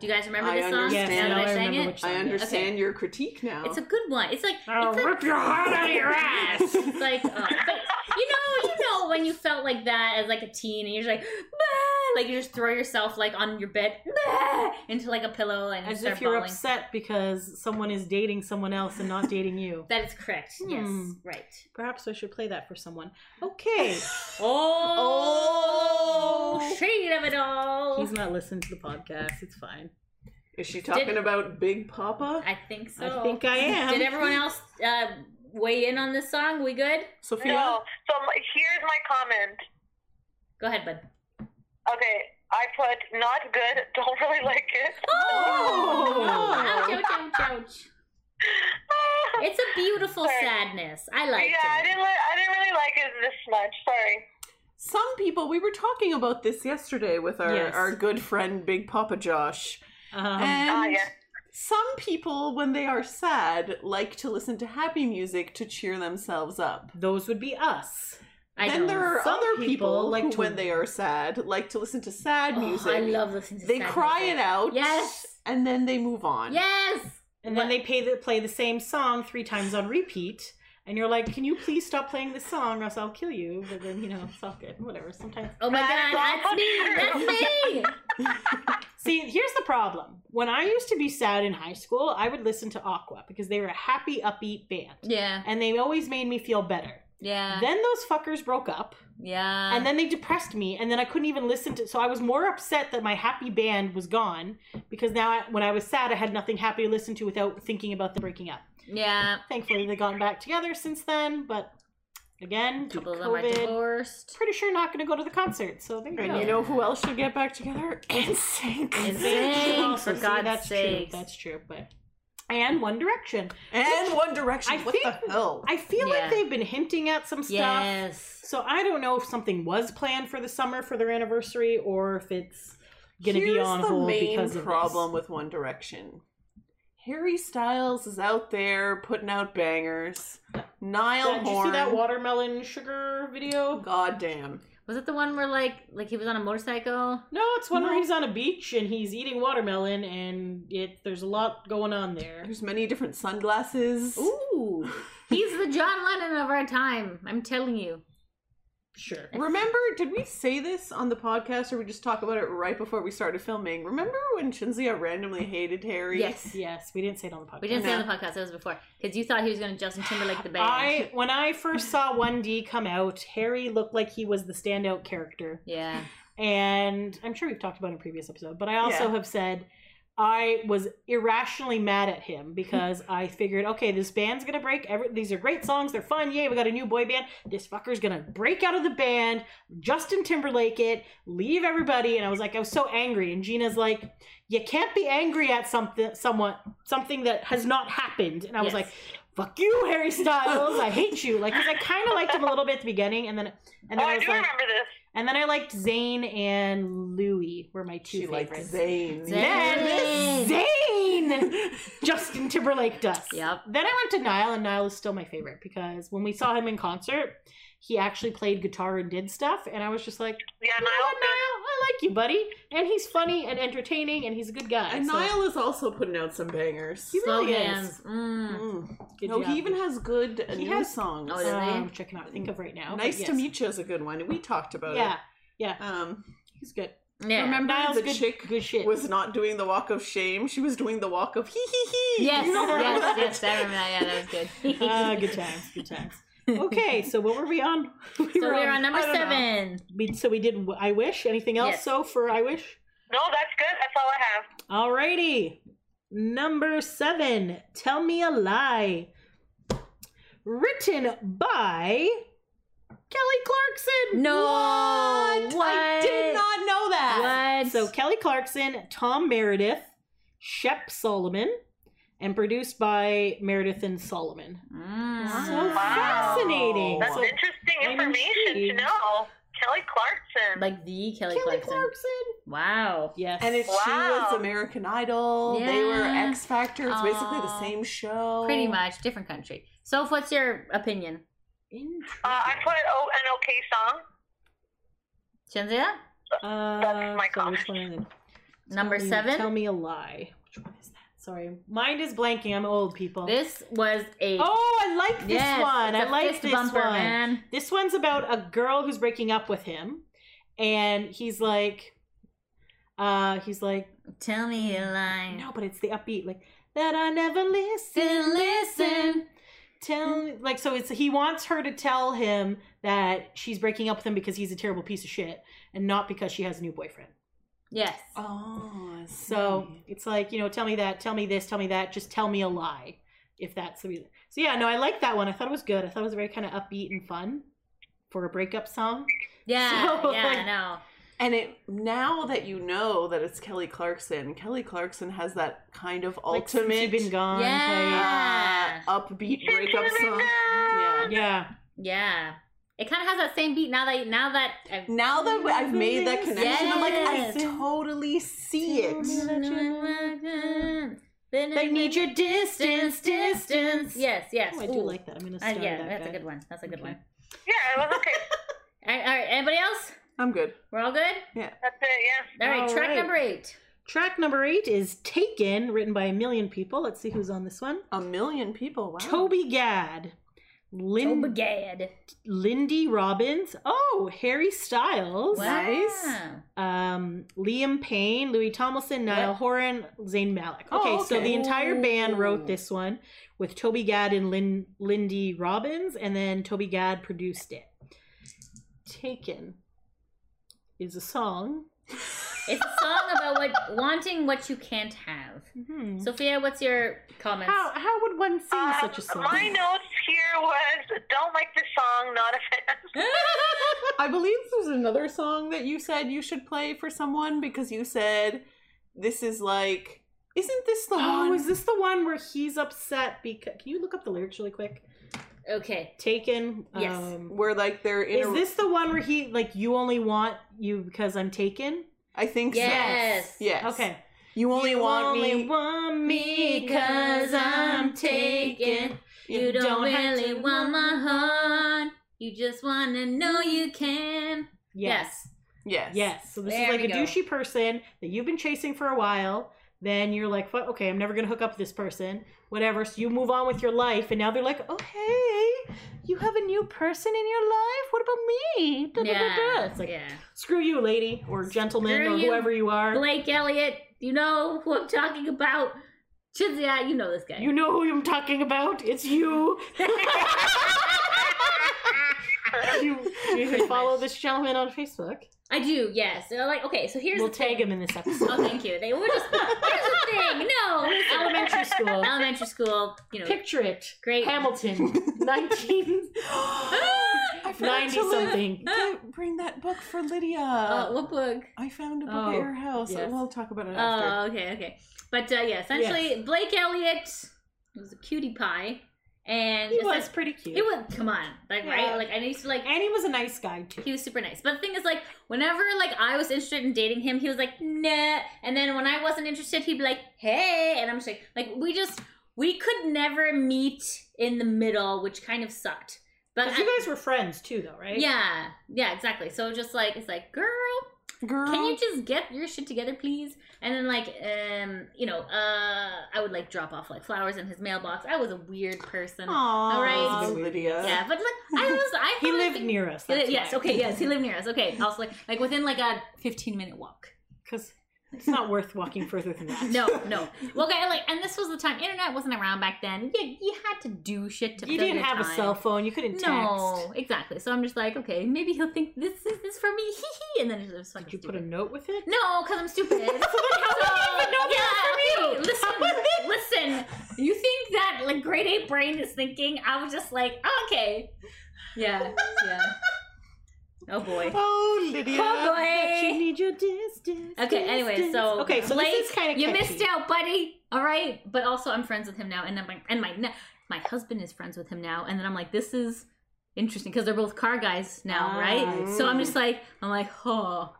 Do you guys remember I this song? understand. Yes, Now now that I sang remember it? I it is. understand your critique now. It's a good one. It's like I'll it's like, rip your heart out of your [LAUGHS] ass. It's like, uh, but you know, you know when you felt like that as like a teen, and you're just like, "Bah!" Like you just throw yourself like on your bed [LAUGHS] into like a pillow and As start if you're bawling. upset because someone is dating someone else and not dating you. [LAUGHS] That is correct. Yes, Hmm. right. Perhaps I should play that for someone. [LAUGHS] Okay. Oh, Oh. shade of it all. He's not listening to the podcast. It's fine. Is she talking Did- about Big Papa? I think so. I think I am. Did everyone else uh, weigh in on this song? We good? Sophia? No. So my, here's my comment. Go ahead, bud. Okay, I put not good. [LAUGHS] Don't really like it. Oh. Ouch, ouch, ouch, ouch. [LAUGHS] It's a beautiful Sorry. sadness. I liked it. yeah, I didn't. Li- I didn't really like it this much. Sorry. Some people, we were talking about this yesterday with our, Yes. our good friend Big Papa Josh. Um, and Ah, yeah. some people, when they are sad, like to listen to happy music to cheer themselves up. those would be us. I then don't. there are Some other people people like who, to- when they are sad, like to listen to sad Oh, music. I love listening to they sad cry music. it out. Yes. And then they move on. Yes. And then they pay the, play the same song three times on repeat. And you're like, can you please stop playing this song or else I'll kill you? But then, you know, it's all good. Whatever. Sometimes. Oh my god, that's me. That's me. [LAUGHS] See, here's the problem. When I used to be sad in high school, I would listen to Aqua because they were a happy, upbeat band. Yeah. And they always made me feel better. Yeah. Then those fuckers broke up. yeah. and then they depressed me and then i couldn't even listen to so i was more upset that my happy band was gone because now I, when i was sad i had nothing happy to listen to without thinking about them breaking up yeah. thankfully they've gotten back together since then but again A due to couple of them are covid divorced. pretty sure not going to go to the concert so there you And go you know who else should get back together? [LAUGHS] NSYNC. NSYNC. Also, for see, God's that's true that's true but and one direction And One Direction. I what think- the hell? i feel Yeah. like they've been hinting at some stuff Yes. so i don't know if something was planned for the summer for their anniversary or if it's going to be Here's on the hold main because of problem this. with One Direction. Harry Styles is out there putting out bangers. Niall Did you see that watermelon sugar video? God damn. Was it the one where like like he was on a motorcycle? No, it's one where he's on a beach and he's eating watermelon, and it there's a lot going on there. There's many different sunglasses. Ooh. [LAUGHS] He's the John Lennon of our time. I'm telling you. Sure. Remember, did we say this on the podcast or we just talk about it right before we started filming? Remember when Shinzia randomly hated Harry? Yes. Yes, we didn't say it on the podcast. We didn't say No. on the podcast. It was before because you thought he was going to Justin Timberlake the [SIGHS] band. I when I first saw 1D come out, Harry looked like he was the standout character. Yeah. And I'm sure we've talked about it in a previous episode, but I also Yeah. have said I was irrationally mad at him because [LAUGHS] I figured, okay, this band's gonna break. Every, these are great songs. They're fun. Yay, we got a new boy band. This fucker's gonna break out of the band, Justin Timberlake it, leave everybody. And I was like, I was so angry. And Gina's like, you can't be angry at something, someone, something that has not happened. And I was Yes. like, fuck you, Harry Styles. I hate you. Like, because I kind of liked him a little bit at the beginning, and then and Oh, then I I was do like. remember this. And then I liked Zayn and Louis were my two She liked favorites. Zayn. Zayn. Then Zayn, [LAUGHS] Justin Timberlake does. Yep. Then I went to Niall, and Niall is still my favorite because when we saw him in concert, he actually played guitar and did stuff, and I was just like, Yeah, you know Niall. Niall, I like you, buddy, and he's funny and entertaining, and he's a good guy. And so- Niall is also putting out some bangers. He Slow really is. hands. Mm. Mm. No, job. he even has good uh, He new has- songs. Oh, does he? um, which I cannot think of right now. but nice to meet you is a good one. We talked about Yeah, it. yeah, yeah. Um, he's good. Yeah. remember Niall's the good, chick good shit. was not doing the walk of shame. She was doing the walk of hee hee hee. Yes, You remember yes, that? yes, I remember that. Yeah, that was good. Ah, good [LAUGHS] times, good times. Okay, so what were we on? [LAUGHS] We So we're on number I don't know. seven. We, so we did I Wish. Anything else? Yes. So for I Wish? No, that's good. That's all I have. Alrighty. Number seven. Tell me a lie. Written by Kelly Clarkson. No, What? what? I did not know that. What? So Kelly Clarkson, Tom Meredith, Shep Solomon, and produced by Meredith and Solomon. Mm. So Wow. fascinating. That's So- interesting information to know. Kelly Clarkson. like the Kelly, Kelly Clarkson. Clarkson. Wow. Yes. And if she was American Idol, they were X Factor. It's basically the same show. Pretty much different country. So, what's your opinion, uh, I put oh, an okay song. Shinzia? Uh, That's my sorry, comment. one? Number Tell me- seven. Tell me a lie. Which one is that? Sorry, mind is blanking. I'm old, people. This was a oh, I like this yes, one. I like this bumper, one. man. This one's about a girl who's breaking up with him, and he's like, uh, he's like, Tell me a lie. no, but it's the upbeat, like that I never listen, listen. Tell me, like, so it's he wants her to tell him that she's breaking up with him because he's a terrible piece of shit, and not because she has a new boyfriend. Yes. Oh, So it's like, you know, tell me that, tell me this, tell me that, just tell me a lie. If that's the reason. So yeah, no, I like that one. I thought it was good. I thought it was very kind of upbeat and fun for a breakup song. Yeah. [LAUGHS] So, yeah. like- I know. And it now that you know that it's Kelly Clarkson, Kelly Clarkson has that kind of Like, ultimate been gone. type. Yeah. uh, upbeat breakup song. Yeah. Yeah. Yeah. It kind of has that same beat now that now that I've Now that I've made that connection, I'm like, I totally see it. They need your distance, distance. Yes, yes. Oh, I do Ooh. like that. I'm gonna Uh, start yeah, that. that's a good one. That's a good Okay. one. Yeah, it was okay. [LAUGHS] All right, all right, anybody else? I'm good. We're all good? Yeah. That's it, yeah. All right, All track right. number eight. Track number eight is Taken, written by a million people. Let's see who's on this one. A million people. Wow. Toby Gad, Lin- Toba Gad. Lindy Robbins. Oh, Harry Styles. Nice. Wow. Um, Liam Payne, Louis Tomlinson, Niall What? Horan, Zayn Malik. Oh, Okay, so the entire band wrote this one with Toby Gad and Lin- Lindy Robbins, and then Toby Gad produced it. Taken is a song. [LAUGHS] It's a song about what wanting what you can't have. Hmm. Sophia, what's your comments? how how would one sing Um, such a song? my notes here was don't like this song, not a fan. [LAUGHS] I believe there's another song that you said you should play for someone because you said this is like. Isn't this the Oh, one? is this the one where he's upset because? Can you look up the lyrics really quick? okay. Taken. Yes. Um, where like they're in is a, this the one where he like you only want you because I'm taken? I think Yes. so. Yes. Okay. You only want only me. want me 'cause I'm taken. You don't, don't really want my heart. You just want to know you can. Yes. Yes. Yes. So this There is like a go. douchey person that you've been chasing for a while. Then you're like, "Fuck, okay, I'm never gonna hook up with this person. Whatever. So you move on with your life, and now they're like, oh hey, you have a new person in your life. What about me? Da, da, da, da. Yeah. It's like, yeah. screw you, lady or gentleman Screw or you, whoever you are. Blake Elliott, you know who I'm talking about. Chizia, you know this guy. You know who I'm talking about. It's you. [LAUGHS] [LAUGHS] you, you can follow this gentleman on Facebook. I do, yes. So, like, okay, so here's we'll the tag thing. him in this episode. Oh, thank you. They were just here's the thing. No. [LAUGHS] Elementary school. elementary school. You know, Picture it. great. Hamilton, [LAUGHS] 1990 [GASPS] [GASPS] I forgot to live- something. [GASPS] bring that book for Lydia. Uh, what book? I found a book Oh, at your house. yes. We'll talk about it after. Oh, okay, okay. But uh, yeah, essentially, Blake Elliott was a cutie pie, and He was like- pretty cute. He was. Come on, like Yeah. right? Like I used to like. and he was a nice guy too. He was super nice. But the thing is, like, whenever like I was interested in dating him, he was like, nah. And then when I wasn't interested, he'd be like, hey. And I'm just like, like we just we could never meet in the middle, which kind of sucked. But Because you guys were friends too, though, right? yeah, yeah, exactly. So just like it's like, girl, Girl. can you just get your shit together, please? And then like, um, you know, uh, I would like drop off like flowers in his mailbox. I was a weird person. Aww. Alright. Lydia. Yeah, but like I [LAUGHS] was, I He thought- lived near us. He li- yes, okay, yes, he lived near us. Okay, also like like within like a fifteen minute walk. Because it's not worth walking further than that. No, no. Well, okay, like, and this was the time internet wasn't around back then. You, you had to do shit to. You didn't have a cell phone. You couldn't text. No, exactly. So I'm just like, okay, maybe he'll think this is this for me, [LAUGHS] hee hee, and then it's just fucking Did you put a note with it? No, because I'm stupid. [LAUGHS] so, how would know yeah, was for okay, me? listen, listen. You think that like grade eight brain is thinking? I was just like, okay, yeah, yeah. Oh boy. [LAUGHS] Oh, Lydia. Oh That you need your distance. Okay. Anyway, so okay, so Blake, this is kind of you missed out, buddy. All right, but also I'm friends with him now, and then my and my my husband is friends with him now, and then I'm like, this is interesting because they're both car guys now, Ah, right? So I'm just like, I'm like, oh,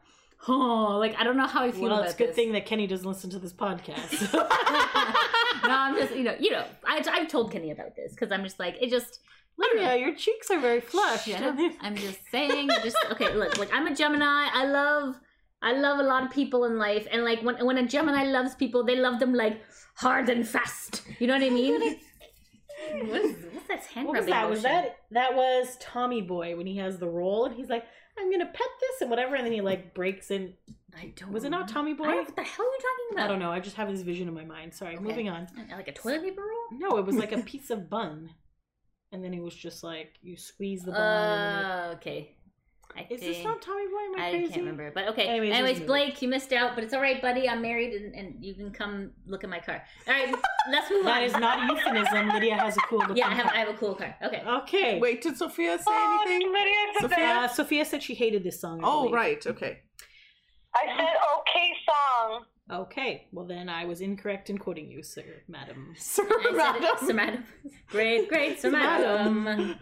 oh, like I don't know how I feel Well, about it's a good this. thing that Kenny doesn't listen to this podcast. [LAUGHS] no, I'm just you know you know I I've told Kenny about this because I'm just like it just I don't know. Lydia, your cheeks are very flushed. [LAUGHS] I'm just saying. Just okay. Look, like I'm a Gemini. I love, I love a lot of people in life, and like when when a Gemini loves people, they love them like hard and fast. You know what I mean? [LAUGHS] what is, what's that hand What was that? Was that that was Tommy Boy when he has the roll and he's like, I'm gonna pet this and whatever, and then he like breaks in. I don't. Was it not Tommy Boy? What the hell are you talking about? I don't know. I just have this vision in my mind. Sorry, Okay. moving on. Like a toilet paper roll? No, it was like a piece of bun, and then it was just like you squeeze the bun. and Uh, okay. I then it- Is this not Tommy Boy? Am I, I crazy? can't remember, but okay. Anyways, Anyways, Blake, you missed out, but it's all right, buddy. I'm married, and, and you can come look at my car. All right, let's move on. That is not a euphemism. Lydia has a cool Yeah, I have, car. I have a cool car. Okay. Okay. Wait, did Sophia say Oh, anything? Lydia's the Sophia? Uh. Sophia said she hated this song. I Oh, believe. right. Okay. I said okay song. Okay, well then I was incorrect in quoting you, sir, madam. [LAUGHS] Sir, madam. Sir Madam. Great, great, Sir [LAUGHS] Madam.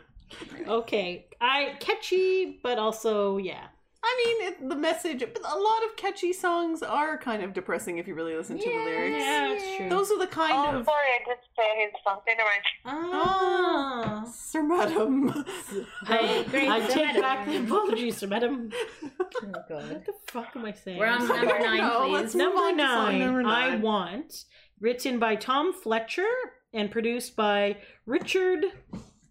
Okay, I catchy, but also yeah. I mean, it, the message. But a lot of catchy songs are kind of depressing if you really listen to the lyrics. Yeah, it's true. Those are the kind Oh, of sorry, I just say his song. Never mind. Ah. Sir Madam. I, Great, I take madam. back the apologies, sir, madam. Oh, God. What the fuck am I saying? We're on [LAUGHS] number nine, know, please. let's Number on to nine, I. Want, written by Tom Fletcher and produced by Richard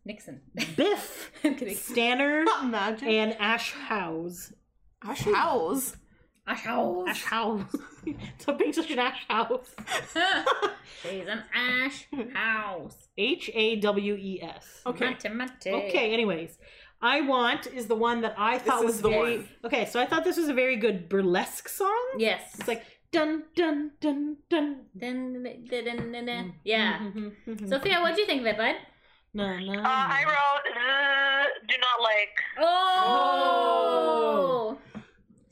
Nixon. Biff [LAUGHS] Stanner, and Ash Stannard Imagine. And Ash House. Ash House. Ash House. Stop being such an Ash House. [LAUGHS] She's an ash house. H A W E S. Okay. Mate, mate. Okay, anyways. I Want is the one that I thought is was the very one. Okay, so I thought this was a very good burlesque song. Yes. It's like dun dun dun dun. Dun, dun, dun, dun, dun, dun. Yeah. Mhm, mhm, Sophia, what do you think of it, bud? No, no. Uh, I wrote uh, do not like. Oh!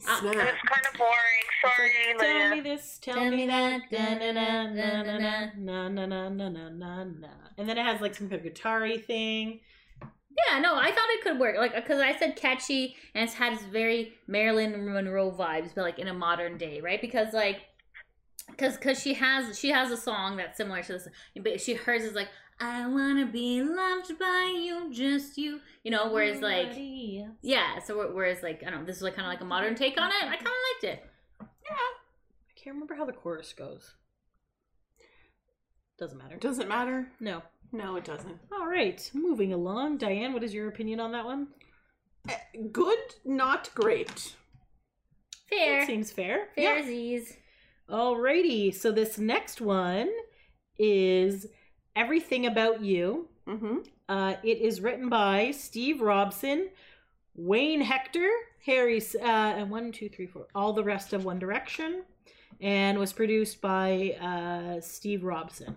Snap. It's kind of boring. Sorry, Tell me this, tell, Tell me me that, that, na na na na na, na na na na na. And then it has like some kind of guitar-y thing. Yeah, no, I thought it could work. Like, because I said catchy, and it's had this very Marilyn Monroe vibes, but like in a modern day, right? Because like, because because she has she has a song that's similar to this, but she hers is like, I wanna be loved by you, just you, you know. Whereas like, yeah, so wh- whereas like I don't know, this is like kind of like a modern take on it. I kind of liked it. Yeah. I can't remember how the chorus goes. Doesn't matter. Doesn't matter? No. No, it doesn't. All right, moving along. Diane, what is your opinion on that one? Eh, Good, not great. Fair, That seems fair. fairsies. Alrighty, so this next one is Everything About You. Mm-hmm. Uh, it is written by Steve Robson, Wayne Hector, Harry, uh, and one, two, three, four, all the rest of One Direction, and was produced by uh, Steve Robson.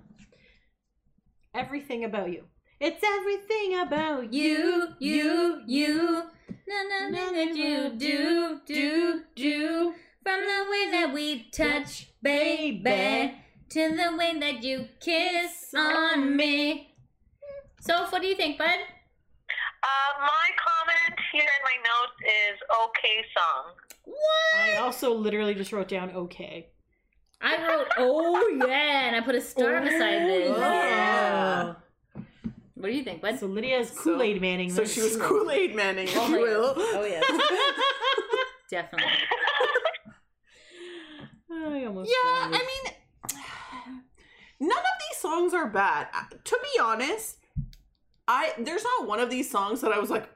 Everything About You. It's everything about You, you, you. Na na do do do do. From the way that we touch, baby, to the way that you kiss on me. So, what do you think, bud? Uh, my comment here in my notes is okay song. What? I also literally just wrote down okay. I wrote, oh yeah, and I put a star beside this. yeah. What do you think, bud? So Lydia's So- Kool Aid Manning. So this. she was Kool Aid Manning, if Oh, you yes. will. Oh yes, [LAUGHS] definitely. [LAUGHS] I almost Yeah, died. I mean, none of these songs are bad. Uh, To be honest, I there's not one of these songs that I was like,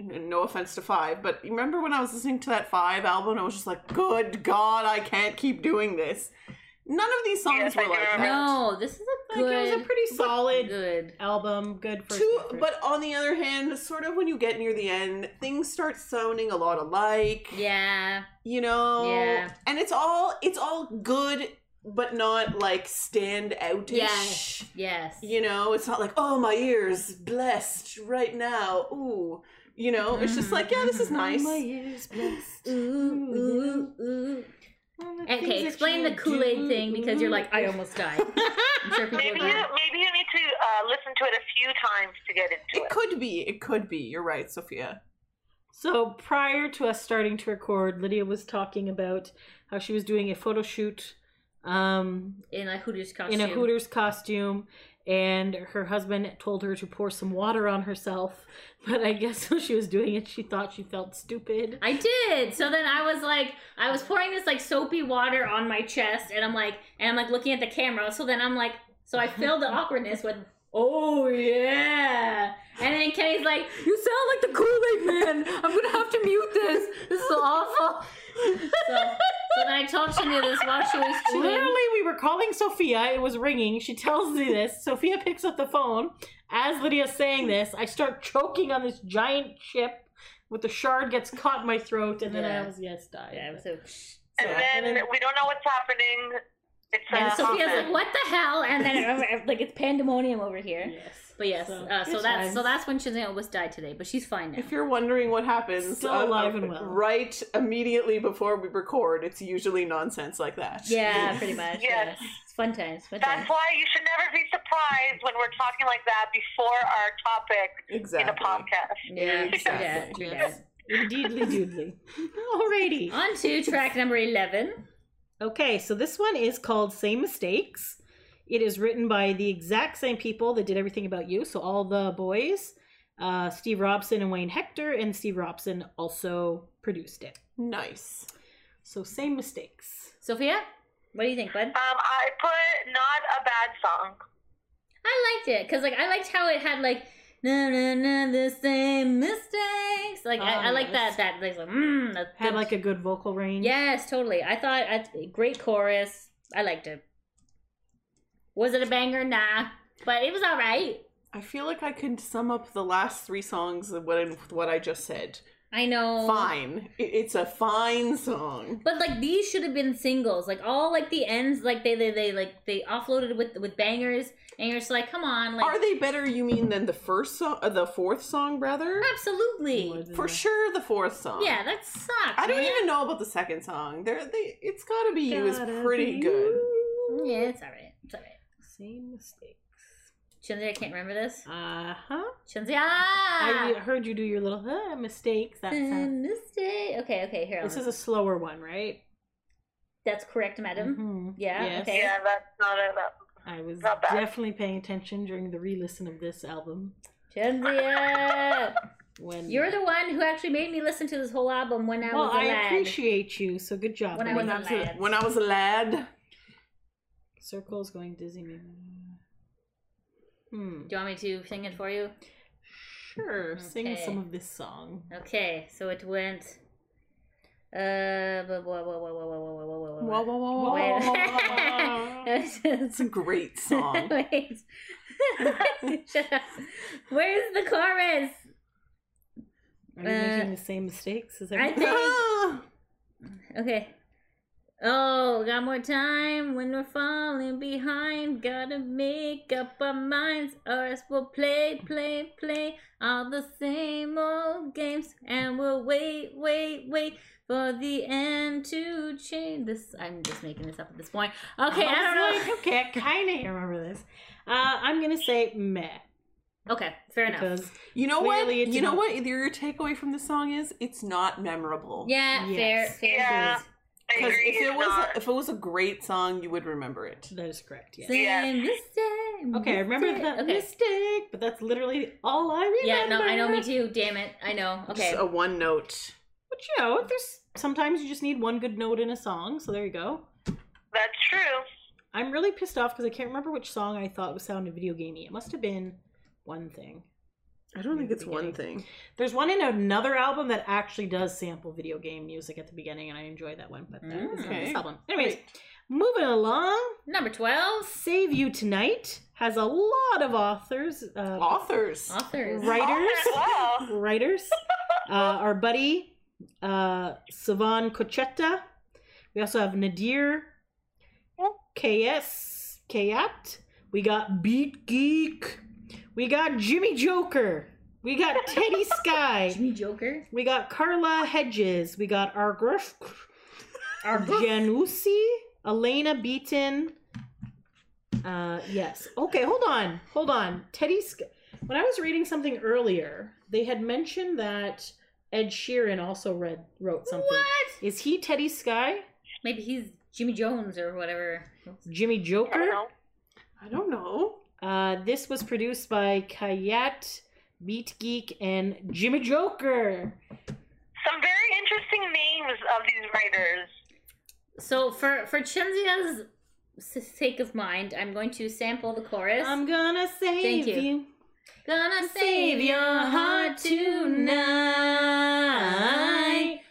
no offense to Five, but you remember when I was listening to that Five album, and I was just like, good God, I can't keep doing this. None of these songs Yes, were like that. No, this is a Like, good. it was a pretty solid good. album. Good for Two, but on the other hand, sort of when you get near the end, things start sounding a lot alike. Yeah. you know Yeah. and it's all it's all good but not like stand outish Yes. Yes. you know it's not like oh my ears blessed right now ooh you know it's just like yeah this is nice My ears blessed. Ooh, ooh, ooh. Okay, explain the Kool Aid thing because you're like, I almost died. [LAUGHS] I'm sure Maybe you maybe you need to uh, listen to it a few times to get into it it. could be it could be you're right sophia So prior to us starting to record, Lydia was talking about how she was doing a photo shoot um, in a Hooters costume. in a Hooters costume, and her husband told her to pour some water on herself. [LAUGHS] But I guess when she was doing it, she thought she felt stupid. I did. So then I was like, I was pouring this like soapy water on my chest, and I'm like, and I'm like looking at the camera. So then I'm like, so I filled the [LAUGHS] awkwardness with, oh yeah. And then Kenny's like, you sound like the Kool Aid Man. I'm gonna have to mute this. This is awful. [LAUGHS] so, so then I told Shania this while she was [LAUGHS] chewing. Literally, we were calling Sophia. It was ringing. She tells me this. Sophia picks up the phone. As Lydia's saying this, I start choking on this giant chip. With the shard gets caught in my throat, and then I Yeah. was yes died. Yeah, so, And then and then- we don't know what's happening. It's and uh, Sophia's like, what the hell? And then [LAUGHS] like it's pandemonium over here. Yes. But yes, So, uh, so good that's so that's when Shazam almost died today, but she's fine now. If you're wondering what happens, Still alive and well. right immediately before we record, it's usually nonsense like that. Yeah, [LAUGHS] pretty much. Yes. Yes, it's fun times. Fun That's times. why you should never be surprised when we're talking like that before our topic exactly. in a podcast. Yeah, Exactly. yeah, true Yes. that. Indeedly doodly. [LAUGHS] Alrighty. On to track number eleven. Okay, so this one is called Same Mistakes. It is written by the exact same people that did everything about you. So all the boys, uh, Steve Robson and Wayne Hector, and Steve Robson also produced it. Nice. So same mistakes. Sophia, what do you think, bud? Um, I put not a bad song. I liked it because like I liked how it had like na na na the same mistakes. Like I, Oh, I like that that like like, mm, Had good- like a good vocal range. yes, totally. I thought I, great chorus. I liked it. Was it a banger? Nah, but it was all right. I feel like I could sum up the last three songs of what I, what I just said. I know. Fine. It's a fine song. But like these should have been singles. Like all like the ends, like they they, they like they offloaded with with bangers, and you're just like, come on, like Are they better? You mean than the first song, uh, the fourth song, rather? absolutely. For that. sure, the fourth song. Yeah, that sucks. I don't man. even know about the second song. There, they. It's gotta be you is Gotta pretty be good. you. Yeah, it's all right. It's all right. Same mistakes. Chinzi, I can't remember this. Uh huh. Chinzi, ah! I heard you do your little uh, mistakes. That's uh, Mistake. Okay, okay, here. this I'll- is a slower one, right? That's correct, madam. Mhm. Yeah, Yes. okay. Yeah, that's not it. I was Not bad. definitely paying attention during the re-listen of this album. Chinzi, When you're the one who actually made me listen to this whole album when I well, was a I lad. Well, I appreciate you. So good job. When I buddy. When I, was was a a, lad. when I was a lad, Circles going dizzy. Hmm. Do you want me to sing it for you? Sure. Okay. Sing some of this song. Okay, so it went. Uh, It's a great song. [LAUGHS] Wait. [LAUGHS] Where's the chorus? Are you uh, making the same mistakes as? I think. [LAUGHS] okay. Oh, got more time when we're falling behind. Gotta make up our minds, or else we'll play, play, play all the same old games, and we'll wait, wait, wait for the end to change. This I'm just making this up at this point. Okay, I, don't know. like, okay, I kind of [LAUGHS] remember this. Uh, I'm gonna say meh Okay, fair enough. You know what? You know what? Your takeaway from the song is it's not memorable. Yeah, fair, Yes. fair. Yeah. dues. I Because if it was not. if it was a great song, you would remember it. that is correct. Yes. Yeah. Same mistake, Okay, I remember mistake. the Okay. mistake, but that's literally all I remember. Yeah, no, I know, me too. Damn it, I know. Okay, Just a one note. But you know, there's sometimes you just need one good note in a song. So there you go. That's true. I'm really pissed off because I can't remember which song I thought was sounded video gamey. It must have been one thing. I don't think Maybe it's one thing. There's one in another album that actually does sample video game music at the beginning, and I enjoy that one. But that is not Okay. this album. Anyways, moving along. number twelve. Save You Tonight has a lot of authors, uh, Authors. Authors. writers, [LAUGHS] [LAUGHS] writers. Uh, our buddy uh, Savan Kotecha. We also have Nadir KS Khayat. We got Beat Geek. We got Jimmy Joker. We got Teddy [LAUGHS] Sky. Jimmy Joker. We got Carla Hedges. We got Argrush, [LAUGHS] Arjanusi, Alaina Beaton. Uh, yes. Okay, hold on. Hold on. Teddy Sky. When I was reading something earlier, they had mentioned that Ed Sheeran also read wrote something. What? Is he Teddy Sky? Maybe he's Jimmy Jones or whatever. Jimmy I don't Joker? know. I don't know. Uh, this was produced by Khayat, Beat Geek, and Jimmy Joker. Some very interesting names of these writers. So for for Chinzia's sake of mind, I'm going to sample the chorus. I'm gonna save Thank you. you. Gonna save your heart tonight.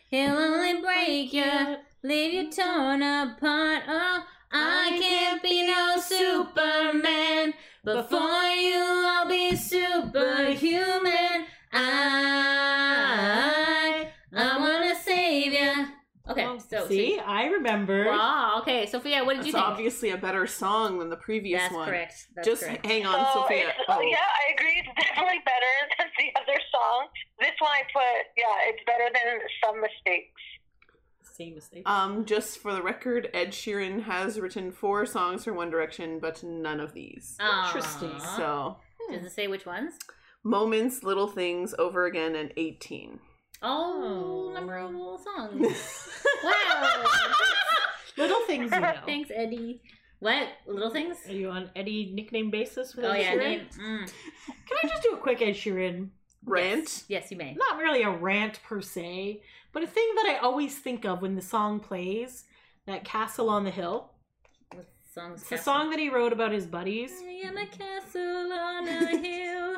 He'll only break you, leave you torn apart. Oh, I can't be no Superman, but for you I'll be superhuman. I I wanna save you. Okay, Oh, so Oh, see, I remember. Wow. Okay, Sophia, what did That's you think? obviously a better song than the previous one. That's one. correct. That's Just correct. hang on, So Sophia. Oh, oh, yeah, I agree. It's definitely better than the other song. This one I put, yeah, it's better than some mistakes. Same mistake. Um, just for the record, Ed Sheeran has written four songs for One Direction, but none of these. Interesting. Aw. So, Does it say which ones? Moments, Little Things, Over Again, and 18. Oh, Oh. memorable songs. [LAUGHS] wow. [LAUGHS] Little things you know. Thanks, Eddie. What? Little things? Are you on Eddie nickname basis with Oh Ed yeah, Sheeran? name. Mm. Can I just do a quick Ed Sheeran? Rant. Yes. yes, you may. Not really a rant per se, but a thing that I always think of when the song plays, that Castle on the Hill. Songs? It's a song that he wrote about his buddies. I am a castle on a [LAUGHS] hill.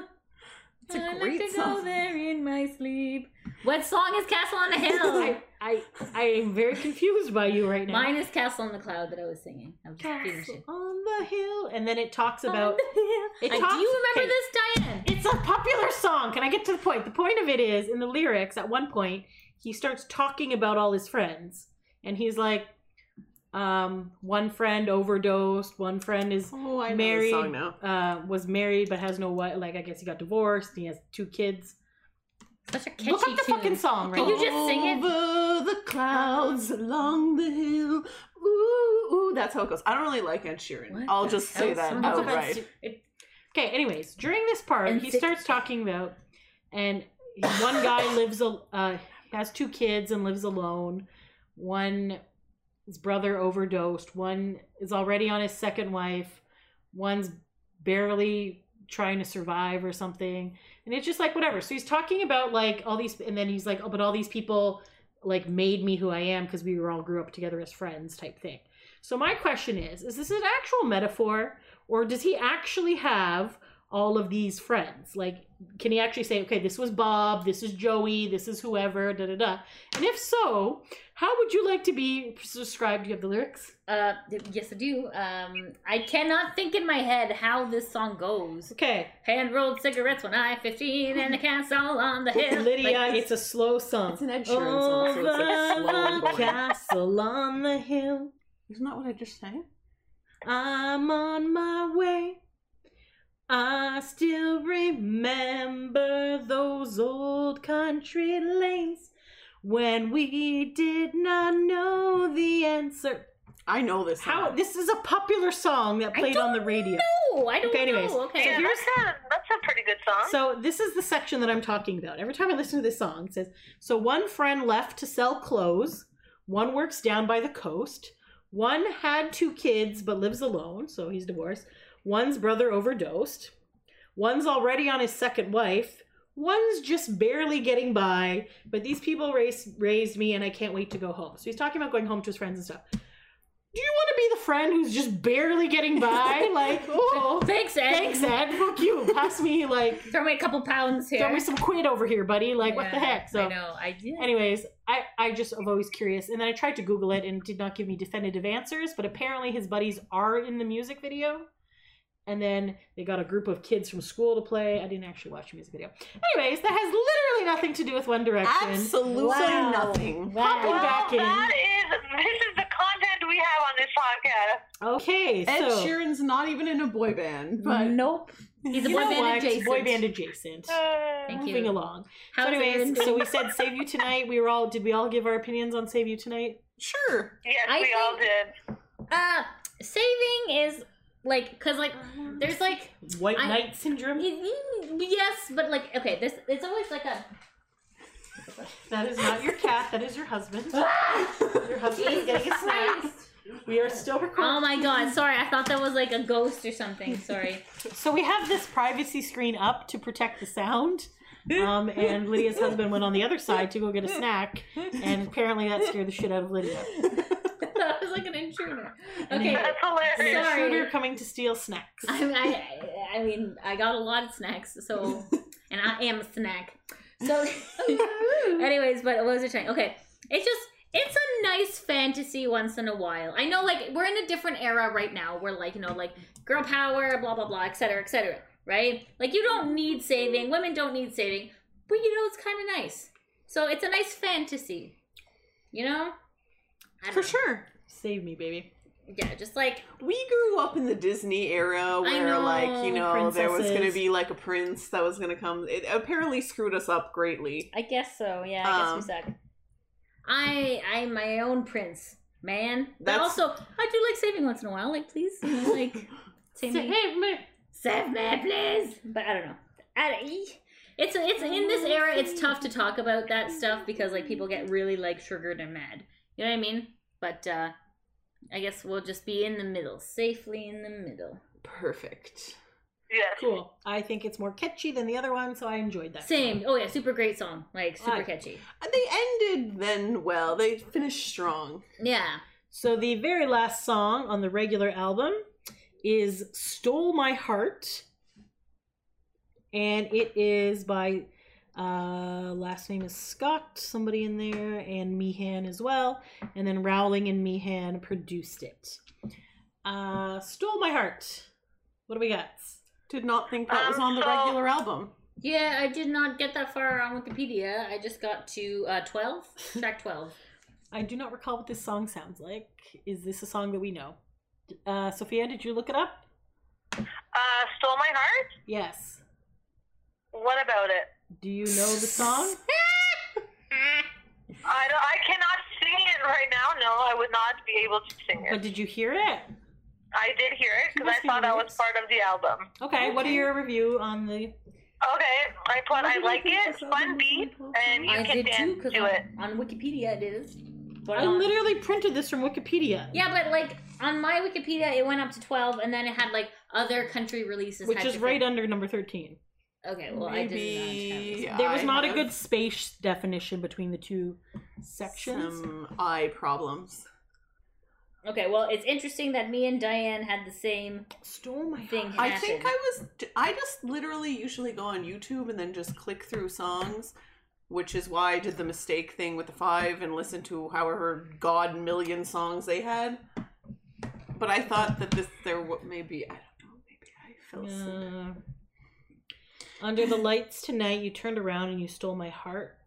It's a I great like to song. go there in my sleep. What song is Castle on a [LAUGHS] Hill? I, I I am very confused by you right now. Mine is Castle on the Cloud that I was singing. I was just Castle on the hill, and then it talks about. the hill. I- do you remember okay. this, Diane? It's a popular song. Can I get to the point? The point of it is in the lyrics. At one point, he starts talking about all his friends, and he's like, um, "One friend overdosed. One friend is Oh, I married. the song now. Uh, was married but has no wife. Like I guess he got divorced. He has two kids. Such a catchy Look up the tune. fucking song, right? Can you just sing it? Over the clouds, along the hill. Ooh, ooh, that's how it goes. I don't really like Ed Sheeran. What I'll the just say hell that song? That's outright. it- okay. Anyways, during this part, And he starts talking about, and one guy [LAUGHS] lives, al- uh, has two kids and lives alone. One, his brother overdosed. One is already on his second wife. One's barely trying to survive or something. And it's just like whatever. So he's talking about like all these, and then he's like, oh, but all these people like made me who I am because we were all grew up together as friends type thing. So my question is, is this an actual metaphor or does he actually have all of these friends? Like, can he actually say, okay, this was Bob, this is Joey, this is whoever, da da da? And if so, how would you like to be described? Do you have the lyrics? Uh, yes, I do. Um, I cannot think in my head how this song goes. Okay, Hand rolled cigarettes when I fifteen, and the castle on the hill. Lydia, Like, it's a slow song. It's an Ed Sheeran song, so it's like slow and Over the boring. castle on the hill. Isn't that what I just sang? I'm on my way. I still remember those old country lanes when we did not know the answer. I know this song. How this is a popular song that played on the radio. No, I don't Okay, anyways. know. Okay. So Yeah, here's- that's a, that's a pretty good song. So this is the section that I'm talking about. Every time I listen to this song, it says, "So one friend left to sell clothes. One works down by the coast. One had two kids but lives alone, so he's divorced. One's brother overdosed. One's already on his second wife. One's just barely getting by. But these people raised raised me, and I can't wait to go home." So he's talking about going home to his friends and stuff. Do you want to be the friend who's just barely getting by? [LAUGHS] Like, oh, Thanks, Ed. thanks, Ed. Fuck you. Pass me like Throw me a couple pounds here. throw me some quid over here, buddy. Like, what the heck? So, I know. I did. anyways, I I just am always curious, and then I tried to Google it and it did not give me definitive answers. But apparently, his buddies are in the music video, and then they got a group of kids from school to play. I didn't actually watch the music video. Anyways, that has literally nothing to do with One Direction. Absolutely Wow. nothing. Popping well, back in. that is this is the content we have on this podcast. Okay, Ed so Sheeran's not even in a boy band, but nope. He's a boy band what? adjacent. Boy band adjacent. Uh, Thank Moving you. along. How's so, anyways, so we said Save You Tonight. We were all did we all give our opinions on Save You Tonight? sure. yes, I we all did. Uh, saving is like, cause like, there's like, White I- Knight syndrome. yes, but like, okay, this it's always like a. That is not your cat. That is your husband. [LAUGHS] Your husband is getting a snack. Christ. We are still recording. Oh my god, sorry, I thought that was like a ghost or something. Sorry. So we have this privacy screen up to protect the sound. Um, and Lydia's husband went on the other side to go get a [LAUGHS] snack, and apparently that scared the shit out of Lydia. [LAUGHS] that was intruder. Okay. That's An hilarious. Sorry. intruder coming to steal snacks. I, I, I mean, I got a lot of snacks, so, [LAUGHS] and I am a snack. So, [LAUGHS] anyways, but what was I saying? Okay, it's just, it's a nice fantasy once in a while. I know, like, we're in a different era right now where, like, you know, like, girl power, blah, blah, blah, etc., etc., right? Like, you don't need saving, women don't need saving, but, you know, it's kind of nice. So, it's a nice fantasy, you know? For know. sure. Save me, baby. Yeah, just like We grew up in the Disney era where, like, you know, know, there was going to be like a prince that was going to come. It apparently screwed us up greatly. I guess so. Yeah, I Um, guess we suck. I I'm my own prince, man. But also, I do like saving once in a while. Like, please, you [LAUGHS] know, like save me, me. save me, please. But I don't know. I, it's it's in this era. It's tough to talk about that stuff because like people get really like triggered and mad. You know what I mean? But uh I guess we'll just be in the middle, safely in the middle. Perfect. Yeah. Cool. I think it's more catchy than the other one, so I enjoyed that. Same. Oh yeah, super great song. Like super Right. catchy. And they ended then well. They finished strong. Yeah. So the very last song on the regular album is "Stole My Heart," and it is by uh last name is Scott, somebody in there, and Meehan as well, and then Rawling and Meehan produced it. Uh, "Stole My Heart." What do we got? Did not think that was Um, on the regular album. Yeah, I did not get that far on Wikipedia. I just got to uh, 12, [LAUGHS] track 12. I do not recall what this song sounds like. Is this a song that we know? Uh, Sophia, did you look it up? Uh, stole my heart. Yes. What about it? Do you know the song? [LAUGHS] I don't, I cannot sing it right now. No, I would not be able to sing it. But did you hear it? I did hear it because I be thought that was part of the album. Okay, what are your review on the Okay, I put I like it, fun beat, and you I can did too, because to on, it. on Wikipedia it is. But I on- literally printed this from Wikipedia. Yeah, but like on my Wikipedia it went up to 12 and then it had like other country releases. Which is right under number 13. Okay, well Maybe I did not have There was I not a have good space definition between the two sections. Some eye problems. Okay, well it's interesting that me and Diane had the same Stole my thing. heart. I Happen. think I was. I just literally usually go on YouTube and then just click through songs, which is why I did the mistake thing with the five and listened to however god million songs they had. But I thought that this there wa- maybe I don't know maybe I fell asleep. Uh, under the lights tonight, you turned around and you stole my heart.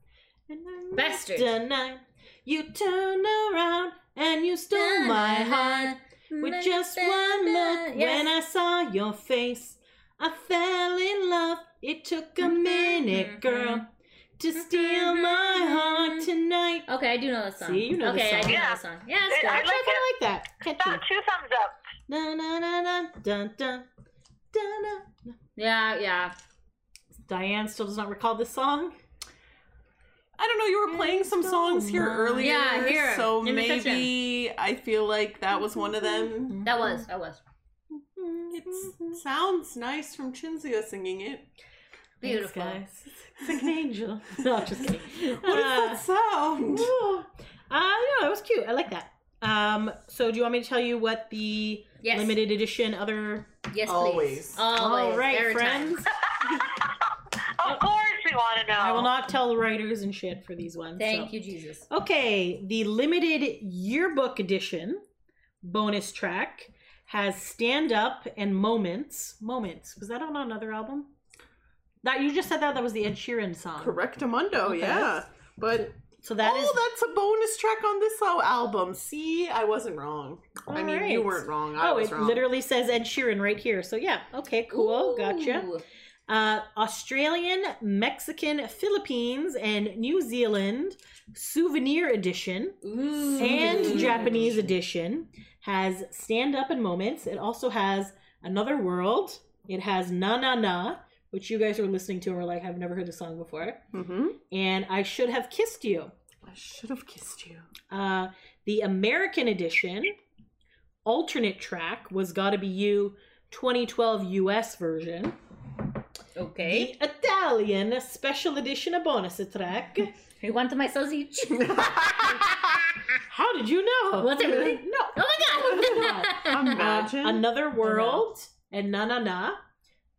And Bastard. Tonight, you turned around and you stole my heart. With just one look, when I saw your face, I fell in love. It took a mm-hmm, minute, mm-hmm. girl, to mm-hmm, steal my heart tonight. Okay, I do know the song. See, you know the okay, I song. do know Yeah. the song. Yeah, it's good. I Actually, I like kind of like that. Th- Catchy. two thumbs up. Na na na na dun dun dun. na. Yeah, yeah. Diane still does not recall this song. I don't know. You were playing some songs here earlier, I hear 'em so in the maybe I feel like that was one of them. [LAUGHS] That was, that was. It sounds nice from Chinzia singing it. Beautiful. Thanks, guys. It's like [LAUGHS] an angel. [LAUGHS] no, just kidding. What does that sound? Uh, yeah, it was cute. I like that. Um, so do you want me to tell you what the Yes. limited edition other? Yes, please. Always. Always. All right, every time. friends. Of course, we want to know. I will not tell the writers and shit for these ones. Thank so. you, Jesus. Okay, the limited yearbook edition bonus track has stand up and moments. Moments. Was that on another album? That you just said that that was the Ed Sheeran song. Correctamundo, Okay. yeah. But So that oh, is that's a bonus track on this al- album. See, I wasn't wrong. I mean, you weren't wrong. I oh, was it wrong. literally says Ed Sheeran right here. So yeah, okay, cool, gotcha. Uh, Australian, Mexican, Philippines, and New Zealand souvenir edition Ooh. and Japanese edition has stand up and moments. It also has another world. It has na na na, which you guys are listening to and are like, I've never heard the song before. Mm-hmm. And I should have kissed you. I should have kissed you. Uh, the American edition alternate track was Gotta Be You 2012 US version. Okay. The Italian special edition a bonus track. [LAUGHS] You want my sausage? [LAUGHS] How did you know? Was it really? No. Oh my god! [LAUGHS] Imagine. Uh, Another World and Na Na Na.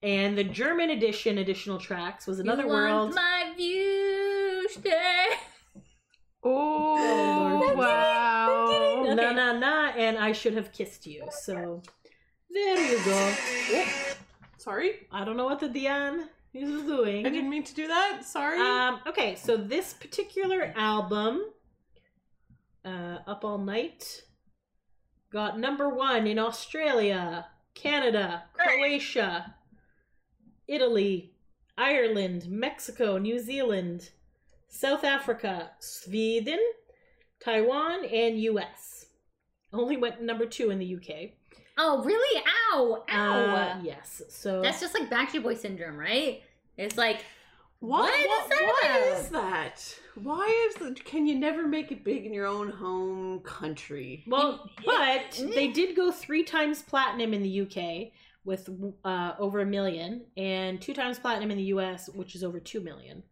And the German edition additional tracks was Another you World. Want my view stay. oh, Lord. wow. Okay. Na Na Na and I Should Have Kissed You. So there you go. Sorry, I don't know what the Dion is doing. I didn't mean to do that. Sorry. Um, okay, so this particular album uh, Up All Night got number one in Australia, Canada, Croatia, Italy, Ireland, Mexico, New Zealand, South Africa, Sweden, Taiwan, and US. Only went number two in the UK. Oh, really? Ow! Ow! Uh, yes. So That's just like Backstreet Boy syndrome, right? It's like, Why, What is that why is that? Why is that? Can you never make it big in your own home country? Well, but they did go three times platinum in the UK with uh, over a million, and two times platinum in the US, which is over two million.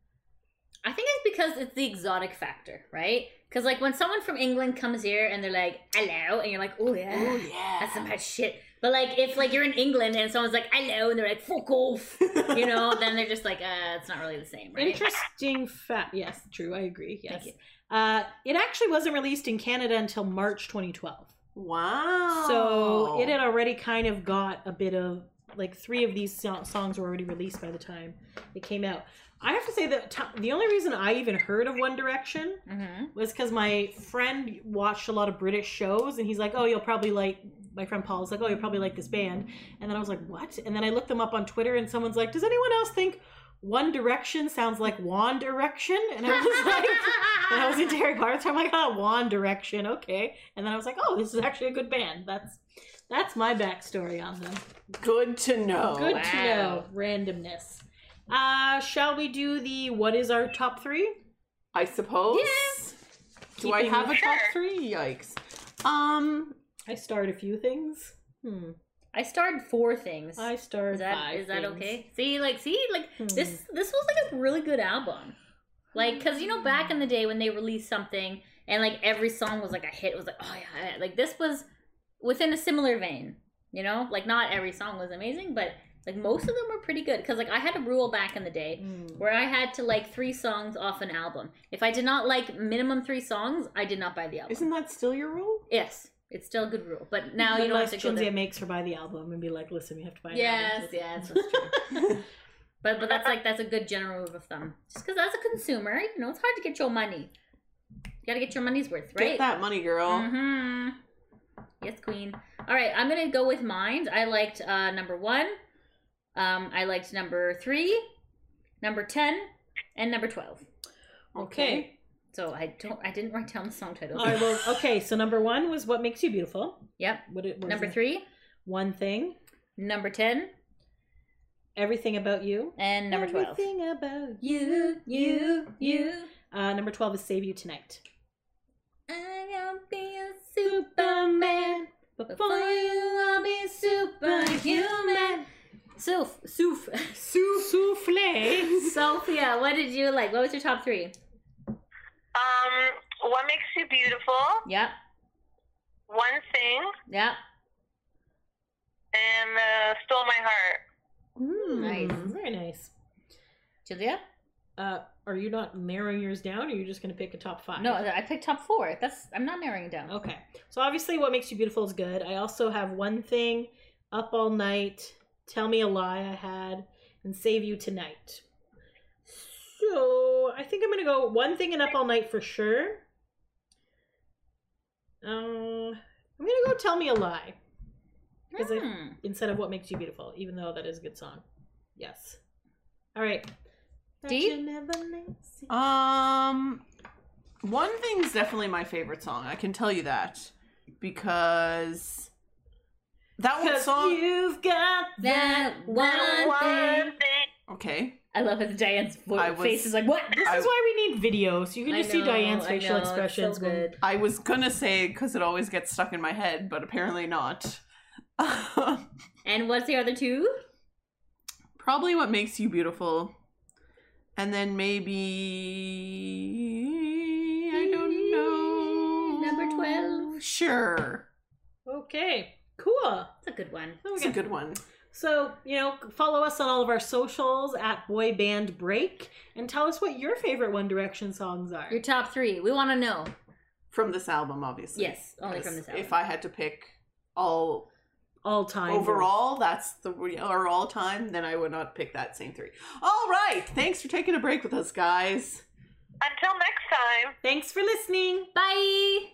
I think it's because it's the exotic factor, right? Because like when someone from England comes here and they're like, hello, and you're like, oh yeah, Oh yeah, that's some bad shit. But like if like you're in England and someone's like, hello, and they're like, fuck off, you know, [LAUGHS] then they're just like, uh, it's not really the same, right? Interesting fact. Yes, true. I agree. Yes. Thank you. Uh, it actually wasn't released in Canada until March 2012. Wow. So it had already kind of got a bit of like three of these so- songs were already released by the time it came out. I have to say that t- the only reason I even heard of One Direction Mm-hmm. was because my friend watched a lot of British shows, and he's like, "Oh, you'll probably like." My friend Paul's like, "Oh, you'll probably like this band," and then I was like, "What?" And then I looked them up on Twitter, and someone's like, "Does anyone else think One Direction sounds like Wand Erection?" And I was like, and I was into Harry Potter, so I'm like, "Oh, Wand Direction, okay." And then I was like, "Oh, this is actually a good band." That's that's my backstory on them. good to know. Good to know. Randomness. Uh, shall we do the what is our top three? I suppose. Yes. Do I have a top three? Yikes. Um. I starred a few things. Hmm. I starred four things. I starred Is that five. is that things. okay? See, like, see, like Hmm. this this was like a really good album. Like, cause you know, back in the day when they released something and like every song was like a hit, it was like, oh yeah, yeah. like this was within a similar vein. You know, like not every song was amazing, but like most of them were pretty good. Cause like I had a rule back in the day Hmm. where I had to like three songs off an album. If I did not like minimum three songs, I did not buy the album. Isn't that still your rule? yes, it's still a good rule. But now you don't have to. Chinzia makes her buy the album and be like, "Listen, you have to buy." An Yes, album. yes, that's true. [LAUGHS] But but that's like that's a good general rule of thumb. Just because as a consumer, you know, it's hard to get your money. You gotta get your money's worth, right? Get that money, girl. Mm-hmm. Yes, queen. All right, I'm gonna go with mine. I liked uh, number one. Um, I liked number three, number ten, and number twelve. Okay. So I don't, I didn't write down the song titles. All right. Well, [LAUGHS] okay. So number one was "What Makes You Beautiful." Yep. What it was Number three, One thing. number ten, Everything about you. and number twelve. Everything about You, you, you. Uh, number twelve is "Save You Tonight." I will be a Superman. Before you, I'll be superhuman. Suf, Suf, Souffle. Sophia, what did you like? What was your top three? Um, what makes you beautiful? Yep, One thing, yep. and uh, stole my heart. Mm, Nice. Very nice. Julia? Uh, are you not narrowing yours down, or are you just going to pick a top five? No, I picked top four. That's I'm not narrowing it down. Okay. So obviously, what makes you beautiful is good. I also have one thing, up all night, tell me a lie I had, and save you tonight. So I think I'm gonna go one thing and up all night for sure. Uh, I'm gonna go tell me a lie because I Hmm. instead of what makes you beautiful, even though that is a good song. Yes. All right. Dee? That you never know. Um, one thing's definitely my favorite song. I can tell you that because that one 'Cause song. you've got That one one thing. thing. Okay, I love it. Diane's vo- I was- face is like, what? This I- is why we need video, so you can I just see Diane's facial know, expressions. So when- good. I was gonna say because it always gets stuck in my head, but apparently not. [LAUGHS] And what's the other two? Probably what makes you beautiful, and then maybe I don't know. Number 12. Sure, Okay, cool. That's a good one. Then we it's a good one. So, you know, follow us on all of our socials at Boy Band Break and tell us what your favorite One Direction songs are. Your top three. We want to know. From this album, obviously. Yes, only from this album. If I had to pick all all time. overall, that's the or all time, then I would not pick that same three. All right, thanks for taking a break with us, guys. Until next time. Thanks for listening. Bye.